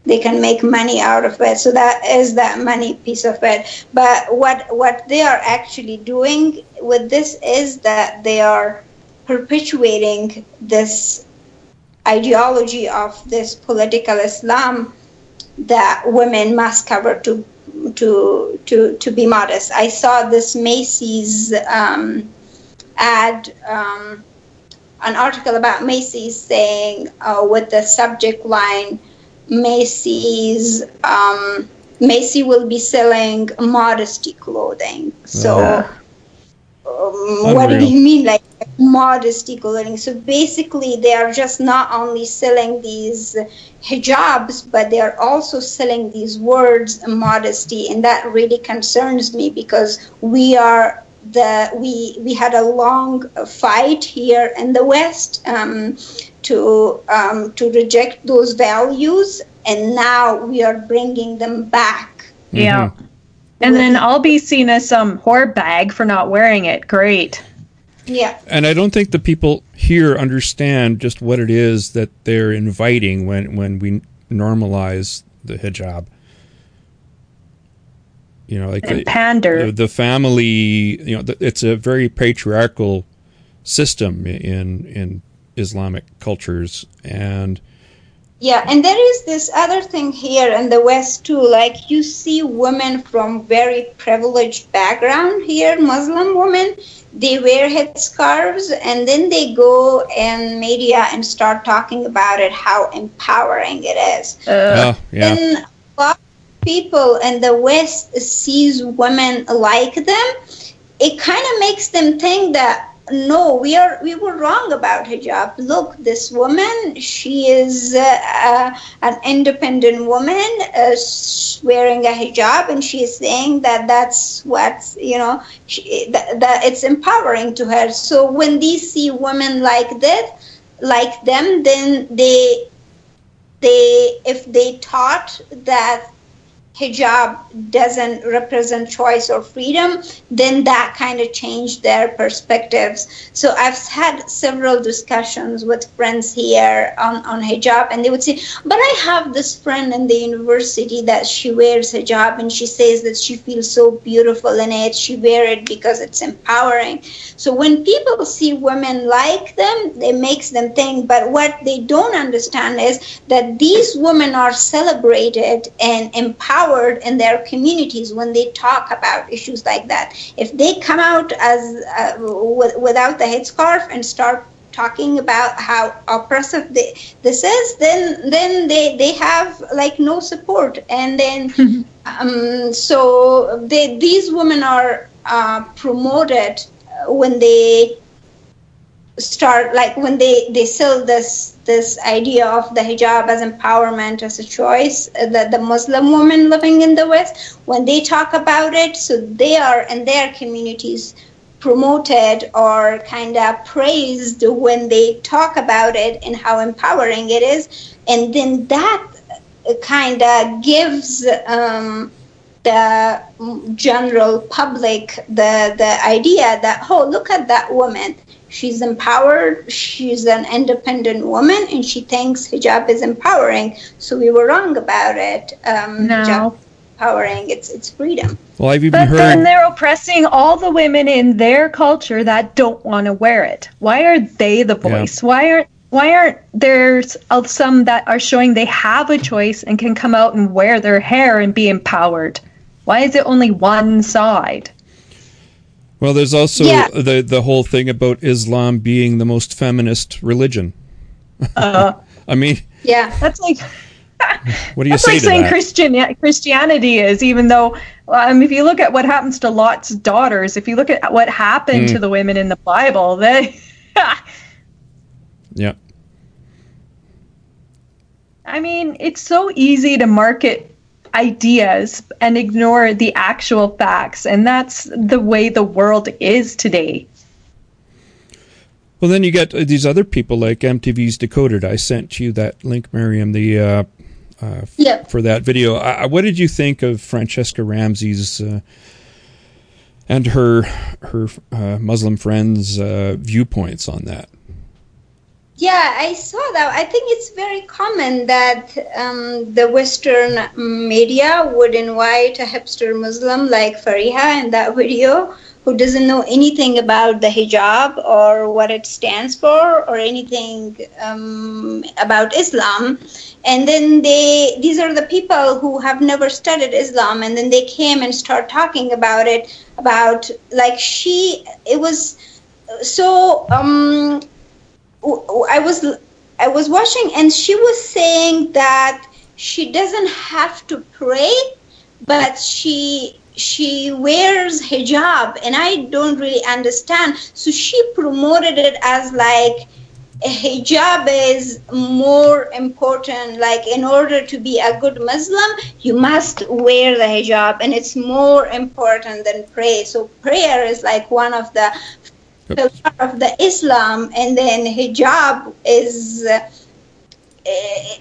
they can make money out of it. So that is that money piece of it. But what what they are actually doing with this is that they are perpetuating this ideology of this political Islam that women must cover to to to to be modest. I saw this Macy's um, ad. Um, an article about Macy's saying uh, with the subject line Macy's um, Macy will be selling modesty clothing. So, um, what do you mean, like modesty clothing? So basically, they are just not only selling these hijabs, but they are also selling these words modesty, and that really concerns me because we are the we we had a long fight here in the West. Um, to um, to reject those values, and now we are bringing them back. Yeah, mm-hmm. and then I'll be seen as some whore bag for not wearing it. Great. Yeah. And I don't think the people here understand just what it is that they're inviting when when we normalize the hijab. You know, like and the, pander the, the family. You know, the, it's a very patriarchal system in in Islamic cultures and yeah and there is this other thing here in the west too like you see women from very privileged background here muslim women they wear headscarves and then they go in media and start talking about it how empowering it is. Uh, oh, yeah. then a lot of people in the west sees women like them. It kind of makes them think that no we are we were wrong about hijab. Look this woman she is uh, uh, an independent woman uh, wearing a hijab and she is saying that that's what you know she, that, that it's empowering to her. So when they see women like that like them then they they if they taught that hijab doesn't represent choice or freedom, then that kind of changed their perspectives. So I've had several discussions with friends here on, on hijab, and they would say, But I have this friend in the university that she wears hijab and she says that she feels so beautiful in it. She wear it because it's empowering. So when people see women like them, it makes them think. But what they don't understand is that these women are celebrated and empowered empowered in their communities when they talk about issues like that. If they come out as uh, w- without the headscarf and start talking about how oppressive they, this is, then then they they have like no support, and then mm-hmm. um, so they, these women are uh, promoted when they start like when they they sell this this idea of the hijab as empowerment as a choice uh, that the muslim women living in the west when they talk about it so they are in their communities promoted or kind of praised when they talk about it and how empowering it is and then that kind of gives um, the general public the the idea that oh look at that woman She's empowered. She's an independent woman, and she thinks hijab is empowering. So we were wrong about it. Um, no. Hijab empowering. It's it's freedom. Well, I've even but heard. then they're oppressing all the women in their culture that don't want to wear it. Why are they the voice? Yeah. Why aren't why aren't there some that are showing they have a choice and can come out and wear their hair and be empowered? Why is it only one side? Well, there's also yeah. the the whole thing about Islam being the most feminist religion. Uh, I mean, yeah, that's like What do you That's say like to saying that? Christian Christianity is, even though um, if you look at what happens to Lot's daughters, if you look at what happened Mm. to the women in the Bible, they, yeah. I mean, it's so easy to market ideas and ignore the actual facts, and that's the way the world is today. Well, then you get uh, these other people like MTV's Decoded. I sent you that link, Miriam, the uh, uh, f- Yep. for that video. Uh, what did you think of Franchesca Ramsey's uh, and her her uh, Muslim friends' uh, viewpoints on that? Yeah, I saw that. I think it's very common that um, the Western media would invite a hipster Muslim like Fariha in that video who doesn't know anything about the hijab or what it stands for or anything um, about Islam. And then they, these are the people who have never studied Islam, and then they came and start talking about it, about like she, it was so. Um, I was I was watching and she was saying that she doesn't have to pray but she she wears hijab and I don't really understand. So she promoted it as like hijab is more important like in order to be a good muslim you must wear the hijab and it's more important than pray. So prayer is like one of the pillar of the Islam, and then hijab is uh,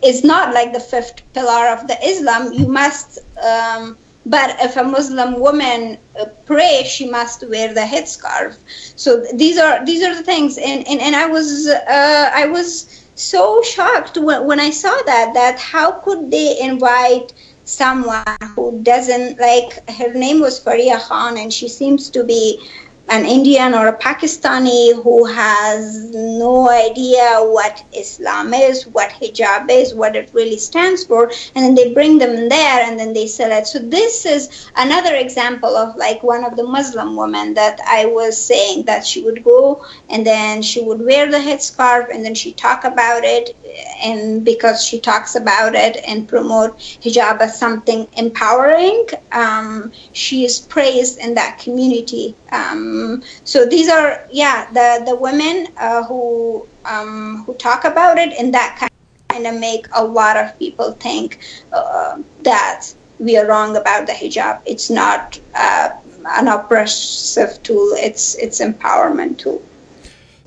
is not like the fifth pillar of the Islam. You must, um, but if a Muslim woman uh, pray, she must wear the headscarf. So these are these are the things, and and, and I was uh, I was so shocked when, when I saw that that how could they invite someone who doesn't like her name was Faria Khan and she seems to be an Indian or a Pakistani who has no idea what Islam is, what hijab is, what it really stands for, and then they bring them there and then they sell it. So this is another example of like one of the Muslim women that I was saying that she would go and then she would wear the headscarf and then she talk about it and because she talks about it and promote hijab as something empowering, um, she is praised in that community. Um, so these are yeah the the women uh, who um, who talk about it and that kind of make a lot of people think uh, that we are wrong about the hijab. It's not uh, an oppressive tool. It's it's empowerment tool.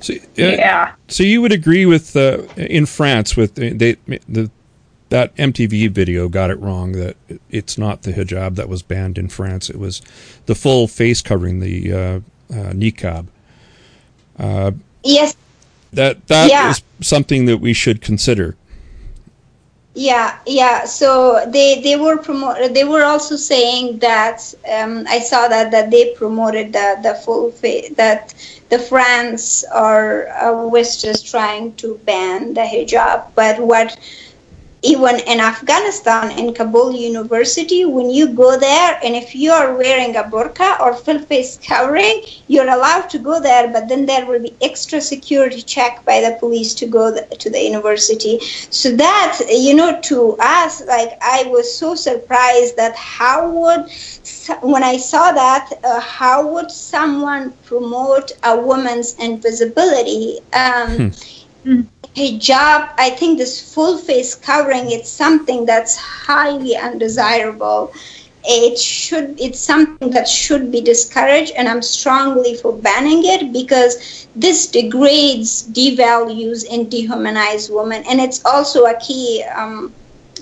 So, uh, Yeah. So you would agree with uh, in France with the, they the that MTV video got it wrong that it's not the hijab that was banned in France. It was the full face covering, the uh, uh, niqab. Uh, Yes, that that is Yeah. something that we should consider. Yeah, yeah. So they they were promote. They were also saying that um, I saw that that they promoted the the full fa- that the France or uh, West is trying to ban the hijab, but what even in Afghanistan, in Kabul University, when you go there, and if you are wearing a burqa or full face covering, you're allowed to go there, but then there will be extra security check by the police to go th- to the university. So that, you know, to us, like I was so surprised that how would, when I saw that, uh, how would someone promote a woman's invisibility? Um, hijab i think this full face covering it's something that's highly undesirable. It should it's something that should be discouraged and i'm strongly for banning it because this degrades devalues and dehumanizes women. And it's also a key um,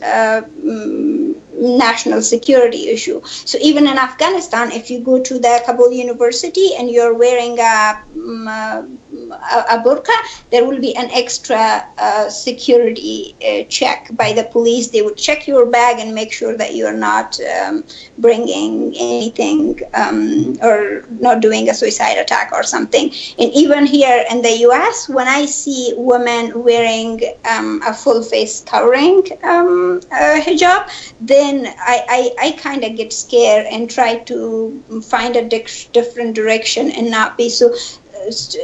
uh, mm, national security issue. So even in Afghanistan, if you go to the Kabul University and you're wearing a, mm, a, a burqa, there will be an extra uh, security uh, check by the police. They would check your bag and make sure that you're not um, bringing anything um, or not doing a suicide attack or something. And even here in the U.S., when I see women wearing um, a full face covering um, uh, hijab, then I, I, I kind of get scared and try to find a dic- different direction and not be so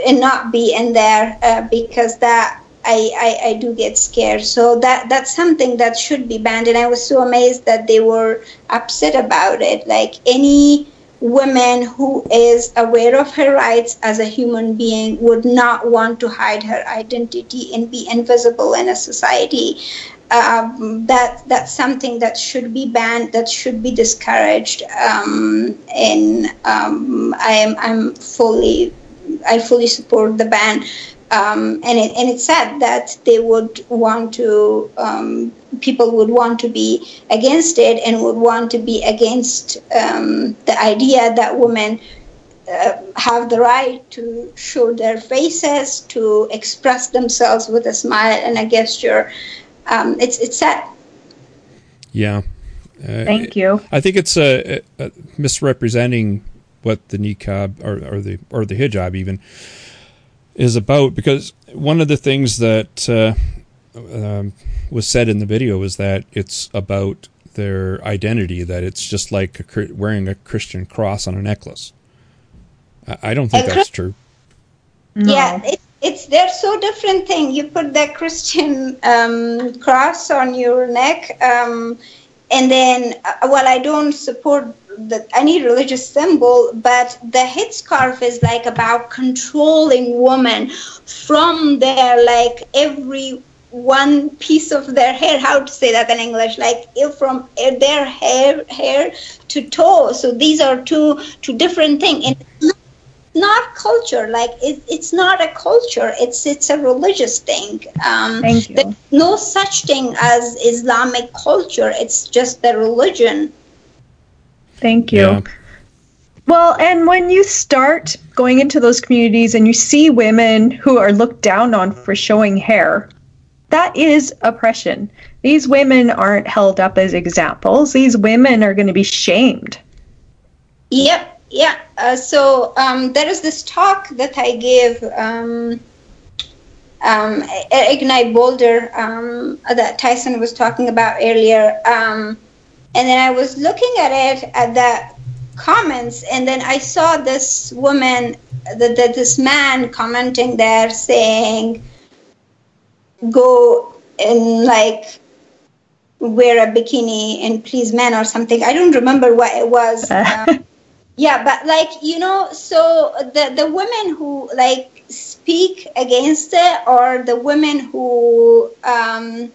and not be in there uh, because that I, I, I do get scared. So that that's something that should be banned. And I was so amazed that they were upset about it. Like any woman who is aware of her rights as a human being would not want to hide her identity and be invisible in a society. Um, that that's something that should be banned, that should be discouraged, um, and um, I am I'm fully I fully support the ban. Um, and it, and it's sad that they would want to um, people would want to be against it and would want to be against um, the idea that women uh, have the right to show their faces to express themselves with a smile and a gesture. Um, it's it's sad. Yeah. Uh, thank you. I think it's a, a misrepresenting what the niqab or, or the or the hijab even is about because one of the things that uh, um, was said in the video was that it's about their identity that it's just like a, wearing a Christian cross on a necklace. I, I don't think that's true. No. Yeah, it, it's they're so different thing. You put that Christian um, cross on your neck, um, and then uh, well, I don't support the, any religious symbol, but the headscarf is like about controlling women from their like every one piece of their hair how to say that in english like from their hair hair to toe so these are two two different things and it's not culture like it, it's not a culture it's it's a religious thing um Thank you. there's no such thing as islamic culture it's just the religion Thank you. Yeah. Well, and when you start going into those communities and you see women who are looked down on for showing hair, that is oppression. These women aren't held up as examples. These women are going to be shamed. Yep, yeah. Uh, so um, there is this talk that I gave um, um, Ignite Boulder um, that Tyson was talking about earlier. Um, and then I was looking at it at the comments, and then I saw this woman, that the, this man commenting there saying, "Go and like wear a bikini and please men or something." I don't remember what it was. um, yeah, but like you know, so the the women who like speak against it, or the women who um,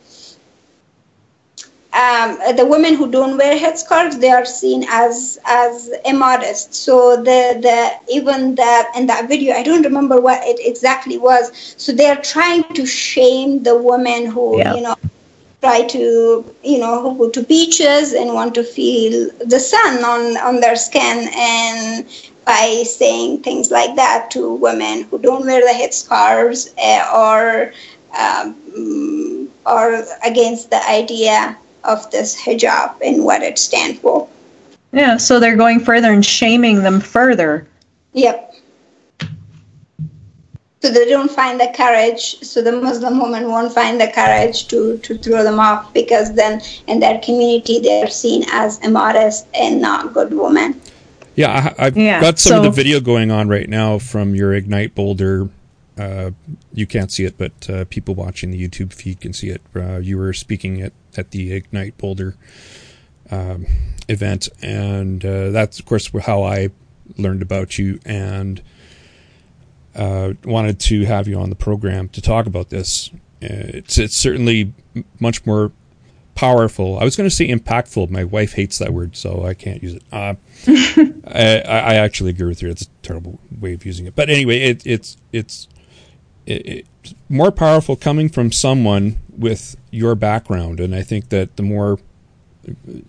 um, the women who don't wear headscarves they are seen as as immodest. So the the even that in that video i don't remember what it exactly was. So they are trying to shame the women who yeah. you know try to you know who go to beaches and want to feel the sun on on their skin. And by saying things like that to women who don't wear the headscarves uh, or um, or against the idea of this hijab and what it stands for. Yeah, so they're going further and shaming them further. Yep. So they don't find the courage, so the Muslim woman won't find the courage to, to throw them off because then in their community they're seen as immodest and not good woman. Yeah, I, have yeah, got some so, of the video going on right now from your Ignite Boulder uh, you can't see it, but uh, people watching the YouTube feed can see it. Uh, you were speaking at, at the Ignite Boulder um, event, and uh, that's, of course, how I learned about you and uh, wanted to have you on the program to talk about this. It's, it's certainly much more powerful. I was going to say impactful. My wife hates that word, so I can't use it. Uh, I, I, actually agree with you. It's a terrible way of using it. But anyway, it, it's it's it, more powerful coming from someone with your background, and I think that the more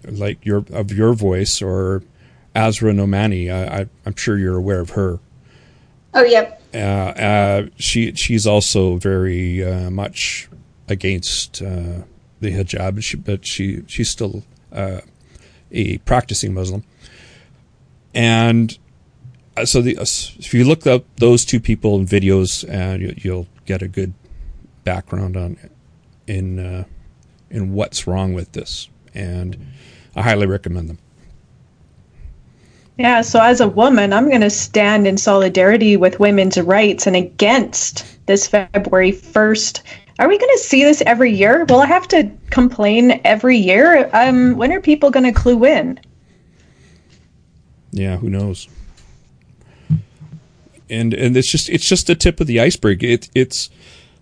like your of your voice or Asra Nomani, I, am sure you're aware of her. Oh, yep. Uh, uh, she she's also very uh, much against uh, the hijab, she, but she she's still uh, a practicing Muslim, and uh, so the, if you look up those two people in videos, you, will get a good background on in uh, in what's wrong with this, and I highly recommend them. Yeah, so as a woman, I'm going to stand in solidarity with women's rights and against this February 1st are we going to see this every year? Will I have to complain every year? Um, when are people going to clue in? Yeah, who knows? And and it's just it's just the tip of the iceberg. It it's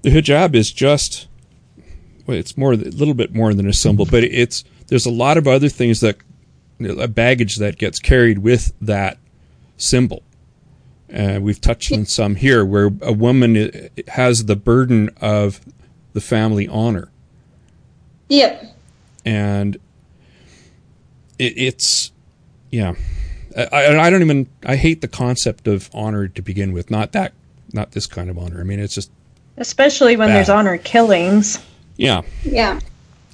the hijab is just it's more a little bit more than a symbol, but it's there's a lot of other things that a baggage that gets carried with that symbol. Uh, we've touched on some here, where a woman has the burden of the family honor. Yep. And it, it's, yeah, I, I don't even. I hate the concept of honor to begin with. Not that, not this kind of honor. I mean, it's just especially when bad. there's honor killings. Yeah. Yeah.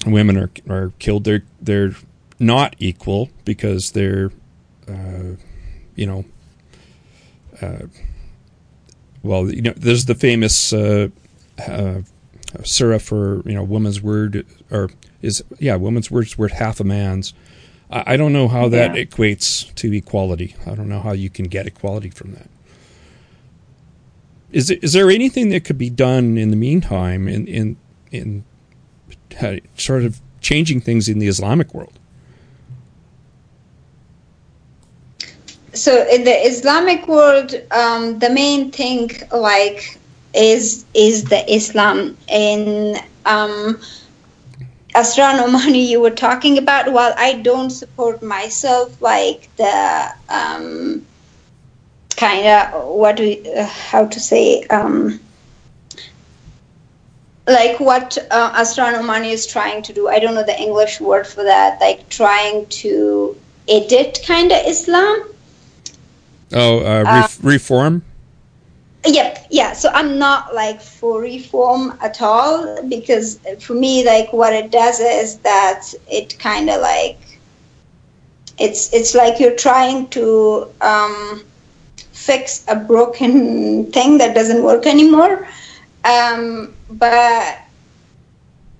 Women are are killed. They're they're not equal because they're, uh, you know, uh, well, you know, there's the famous uh, uh, surah for you know woman's word or is yeah woman's word's worth half a man's. I, I don't know how that yeah. equates to equality. I don't know how you can get equality from that. Is is there anything that could be done in the meantime in in in sort of changing things in the Islamic world? so in the Islamic world, um, the main thing like is is the Islam in um, Asra Nomani you were talking about. While I don't support myself, like the um, kind of what we uh, how to say. Um, like what uh, Asra Nomani is trying to do. I don't know the English word for that. Like trying to edit kind of Islam Oh, uh, uh, reform. Yep, yeah. So I'm not like for reform at all because for me, like what it does is that it kind of like it's it's like you're trying to um, fix a broken thing that doesn't work anymore. Um, but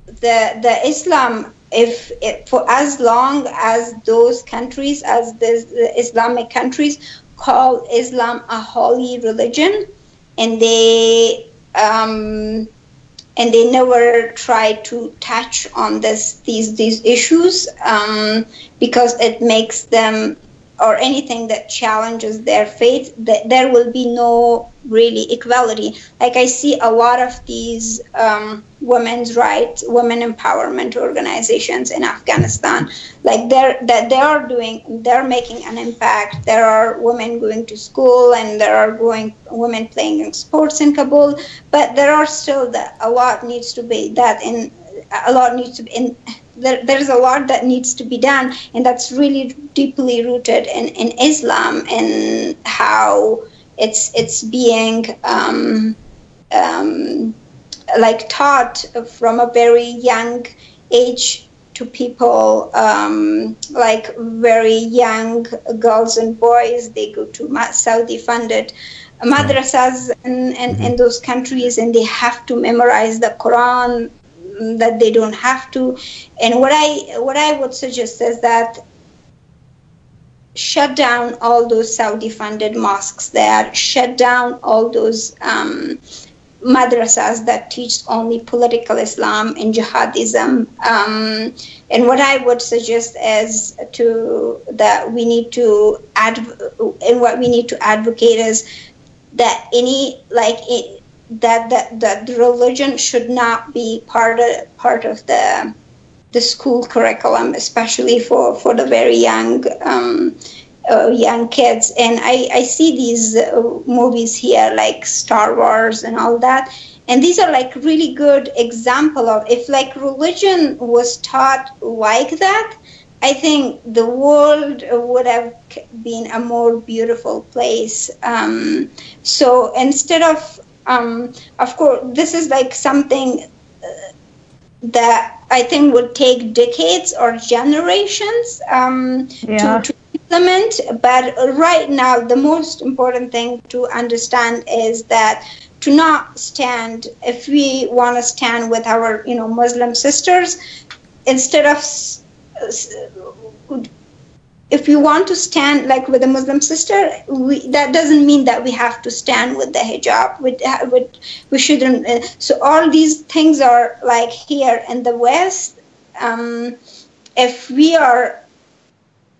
the the Islam, if it, for as long as those countries, as the, the Islamic countries call Islam a holy religion, and they um, and they never try to touch on this these these issues um, because it makes them or anything that challenges their faith, that there will be no really equality. Like I see a lot of these um, women's rights, women empowerment organizations in Afghanistan, like they're that they are doing, they're making an impact. There are women going to school, and there are going women playing sports in Kabul, but there are still that a lot needs to be that in a lot needs to be in there, there's a lot that needs to be done, and that's really deeply rooted in, in Islam and how it's it's being um, um, like taught from a very young age to people um, like very young girls and boys. They go to Saudi funded madrasas in, in, in mm-hmm. those countries and they have to memorize the Quran that they don't have to. And what I what I would suggest is that shut down all those Saudi funded mosques there, shut down all those um, madrasas that teach only political Islam and jihadism. Um, and what I would suggest is to that we need to add, and what we need to advocate is that any like it, that that that religion should not be part of part of the the school curriculum, especially for for the very young um, uh, young kids. And I I see these uh, movies here like Star Wars and all that. And these are like really good example of if like religion was taught like that, I think the world would have been a more beautiful place. Um, so instead of um, of course, this is like something uh, that I think would take decades or generations um, yeah. to, to, implement. But right now, the most important thing to understand is that to not stand, if we want to stand with our, you know, Muslim sisters, instead of if you want to stand like with a Muslim sister, we, that doesn't mean that we have to stand with the hijab. We, we, we shouldn't. Uh, so all these things are like here in the West. Um, if we are,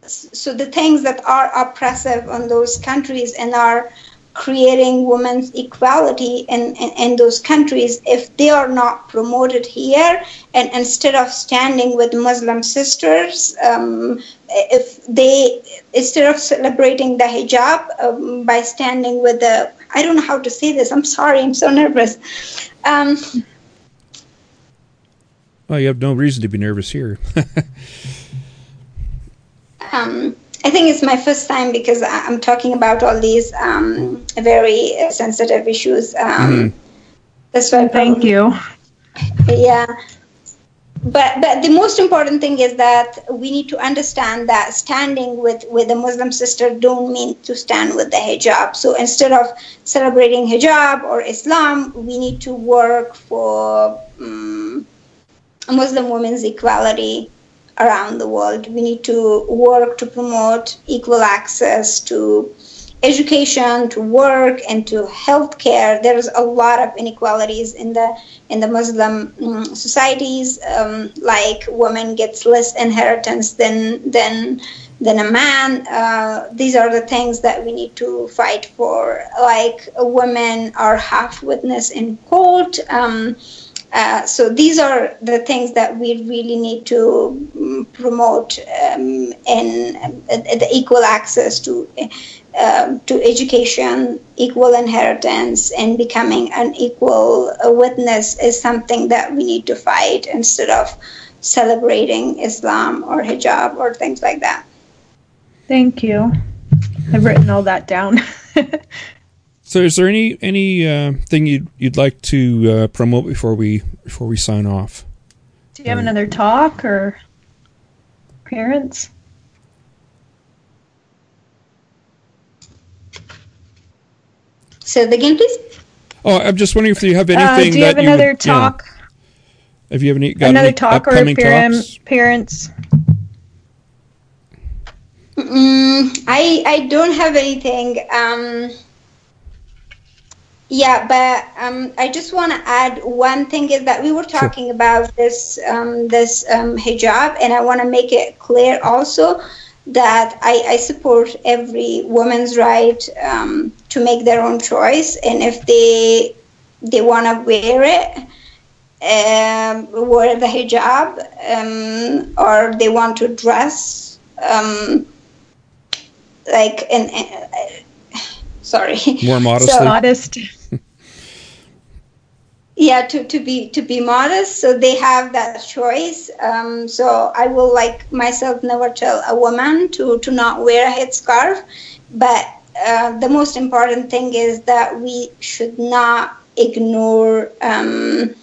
so the things that are oppressive on those countries and are creating women's equality in, in, in, those countries if they are not promoted here and instead of standing with muslim sisters um, if they instead of celebrating the hijab um, by standing with the i don't know how to say this i'm sorry i'm so nervous. Um, well you have no reason to be nervous here. um, I think it's my first time because I'm talking about all these um, very sensitive issues. Um, mm-hmm. That's why. Thank you. Yeah, but but the most important thing is that we need to understand that standing with with a Muslim sister don't mean to stand with the hijab. So instead of celebrating hijab or Islam, we need to work for um, Muslim women's equality around the world. We need to work to promote equal access to education, to work, and to healthcare. There's a lot of inequalities in the in the Muslim um, societies. Um, like women gets less inheritance than than than a man. Uh, these are the things that we need to fight for. Like women are half witness in court. Um, uh, so these are the things that we really need to um, promote um, and uh, the equal access to uh, to education, equal inheritance, and becoming an equal witness is something that we need to fight instead of celebrating Islam or hijab or things like that. Thank you. I've written all that down. So, is there any any uh, thing you'd you'd like to uh, promote before we before we sign off? Do you have another talk or parents? So again, please. Oh, I'm just wondering if you have anything. Uh, do you have another would, talk? Yeah. Have you have any got another any talk or parents? parents? Mm, I I don't have anything. Um, yeah, but um, I just want to add one thing is that we were talking sure. about this um, this um, hijab, and I want to make it clear also that I, I support every woman's right um, to make their own choice, and if they they want to wear it, um, wear the hijab, um, or they want to dress like and sorry. More modestly. So, modest. Yeah, to, to be to be modest. So they have that choice. Um, so I will like myself never tell a woman to to not wear a headscarf, but uh, the most important thing is that we should not ignore um,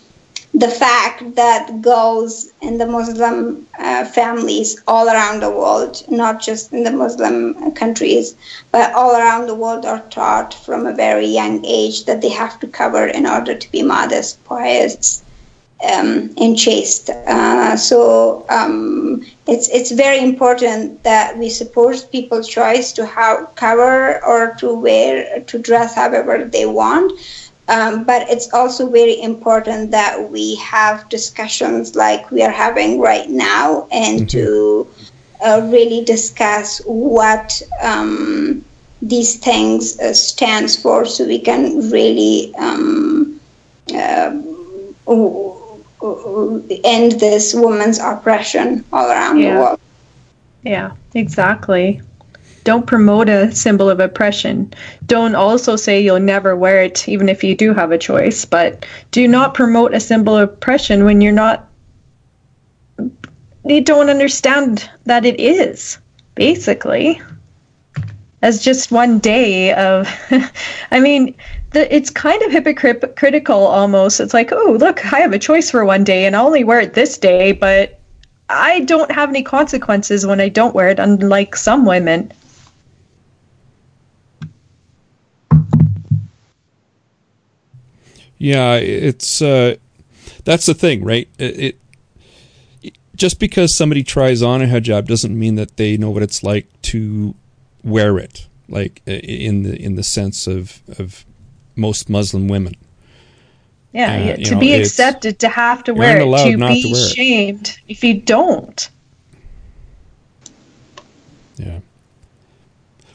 the fact that girls in the Muslim uh, families all around the world, not just in the Muslim countries, but all around the world, are taught from a very young age that they have to cover in order to be modest, pious, um, and chaste. Uh, so um, it's it's very important that we support people's choice to how cover or to wear to dress however they want um, but it's also very important that we have discussions like we are having right now and mm-hmm. to uh, really discuss what um, these things uh, stands for so we can really um, uh, end this woman's oppression all around yeah. the world. Yeah, exactly. Don't promote a symbol of oppression. Don't also say you'll never wear it, even if you do have a choice. But do not promote a symbol of oppression when you're not. You don't understand that it is, basically. As just one day of. I mean, the, it's kind of hypocritical almost. It's like, oh, look, I have a choice for one day and I only wear it this day, but I don't have any consequences when I don't wear it, unlike some women. Yeah, it's uh, that's the thing, right? It, it just because somebody tries on a hijab doesn't mean that they know what it's like to wear it, like in the in the sense of of most Muslim women. Yeah, uh, yeah to know, be accepted, to have to wear it, to be to shamed if you don't. Yeah.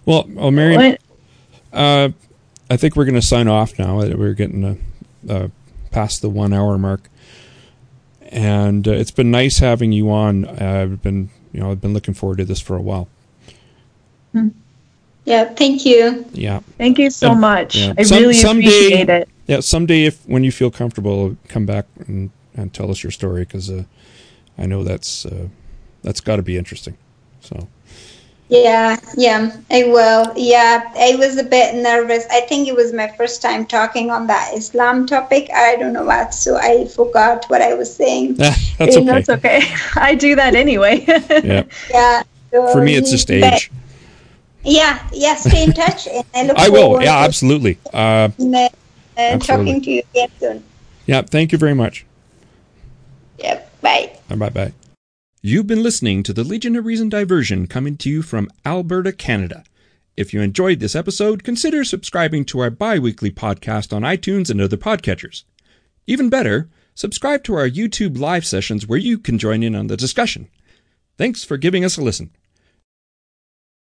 Well, oh, Mariam, uh, I think we're going to sign off now. We're getting uh, past the one hour mark, and uh, it's been nice having you on. I've been, you know, I've been looking forward to this for a while. Hmm. Yeah, thank you. Yeah, thank you so and, much. Yeah. I Some, really someday, appreciate it. Yeah, someday if when you feel comfortable, come back and, and tell us your story because uh, I know that's uh, that's got to be interesting. So. Yeah, yeah, I will. Yeah, I was a bit nervous. I think it was my first time talking on that Islam topic. I don't know what, so I forgot what I was saying. that's okay. That's okay. I do that anyway. yeah. Yeah. So For me, it's just age. Yeah, yeah. Stay in touch, and I look. I will. Yeah, absolutely. Uh, uh, absolutely. Talking to you again soon. Yeah. Thank you very much. Yeah. Bye. Bye. Bye. You've been listening to the Legion of Reason diversion coming to you from Alberta, Canada. If you enjoyed this episode, consider subscribing to our bi weekly podcast on iTunes and other podcatchers. Even better, subscribe to our YouTube live sessions where you can join in on the discussion. Thanks for giving us a listen.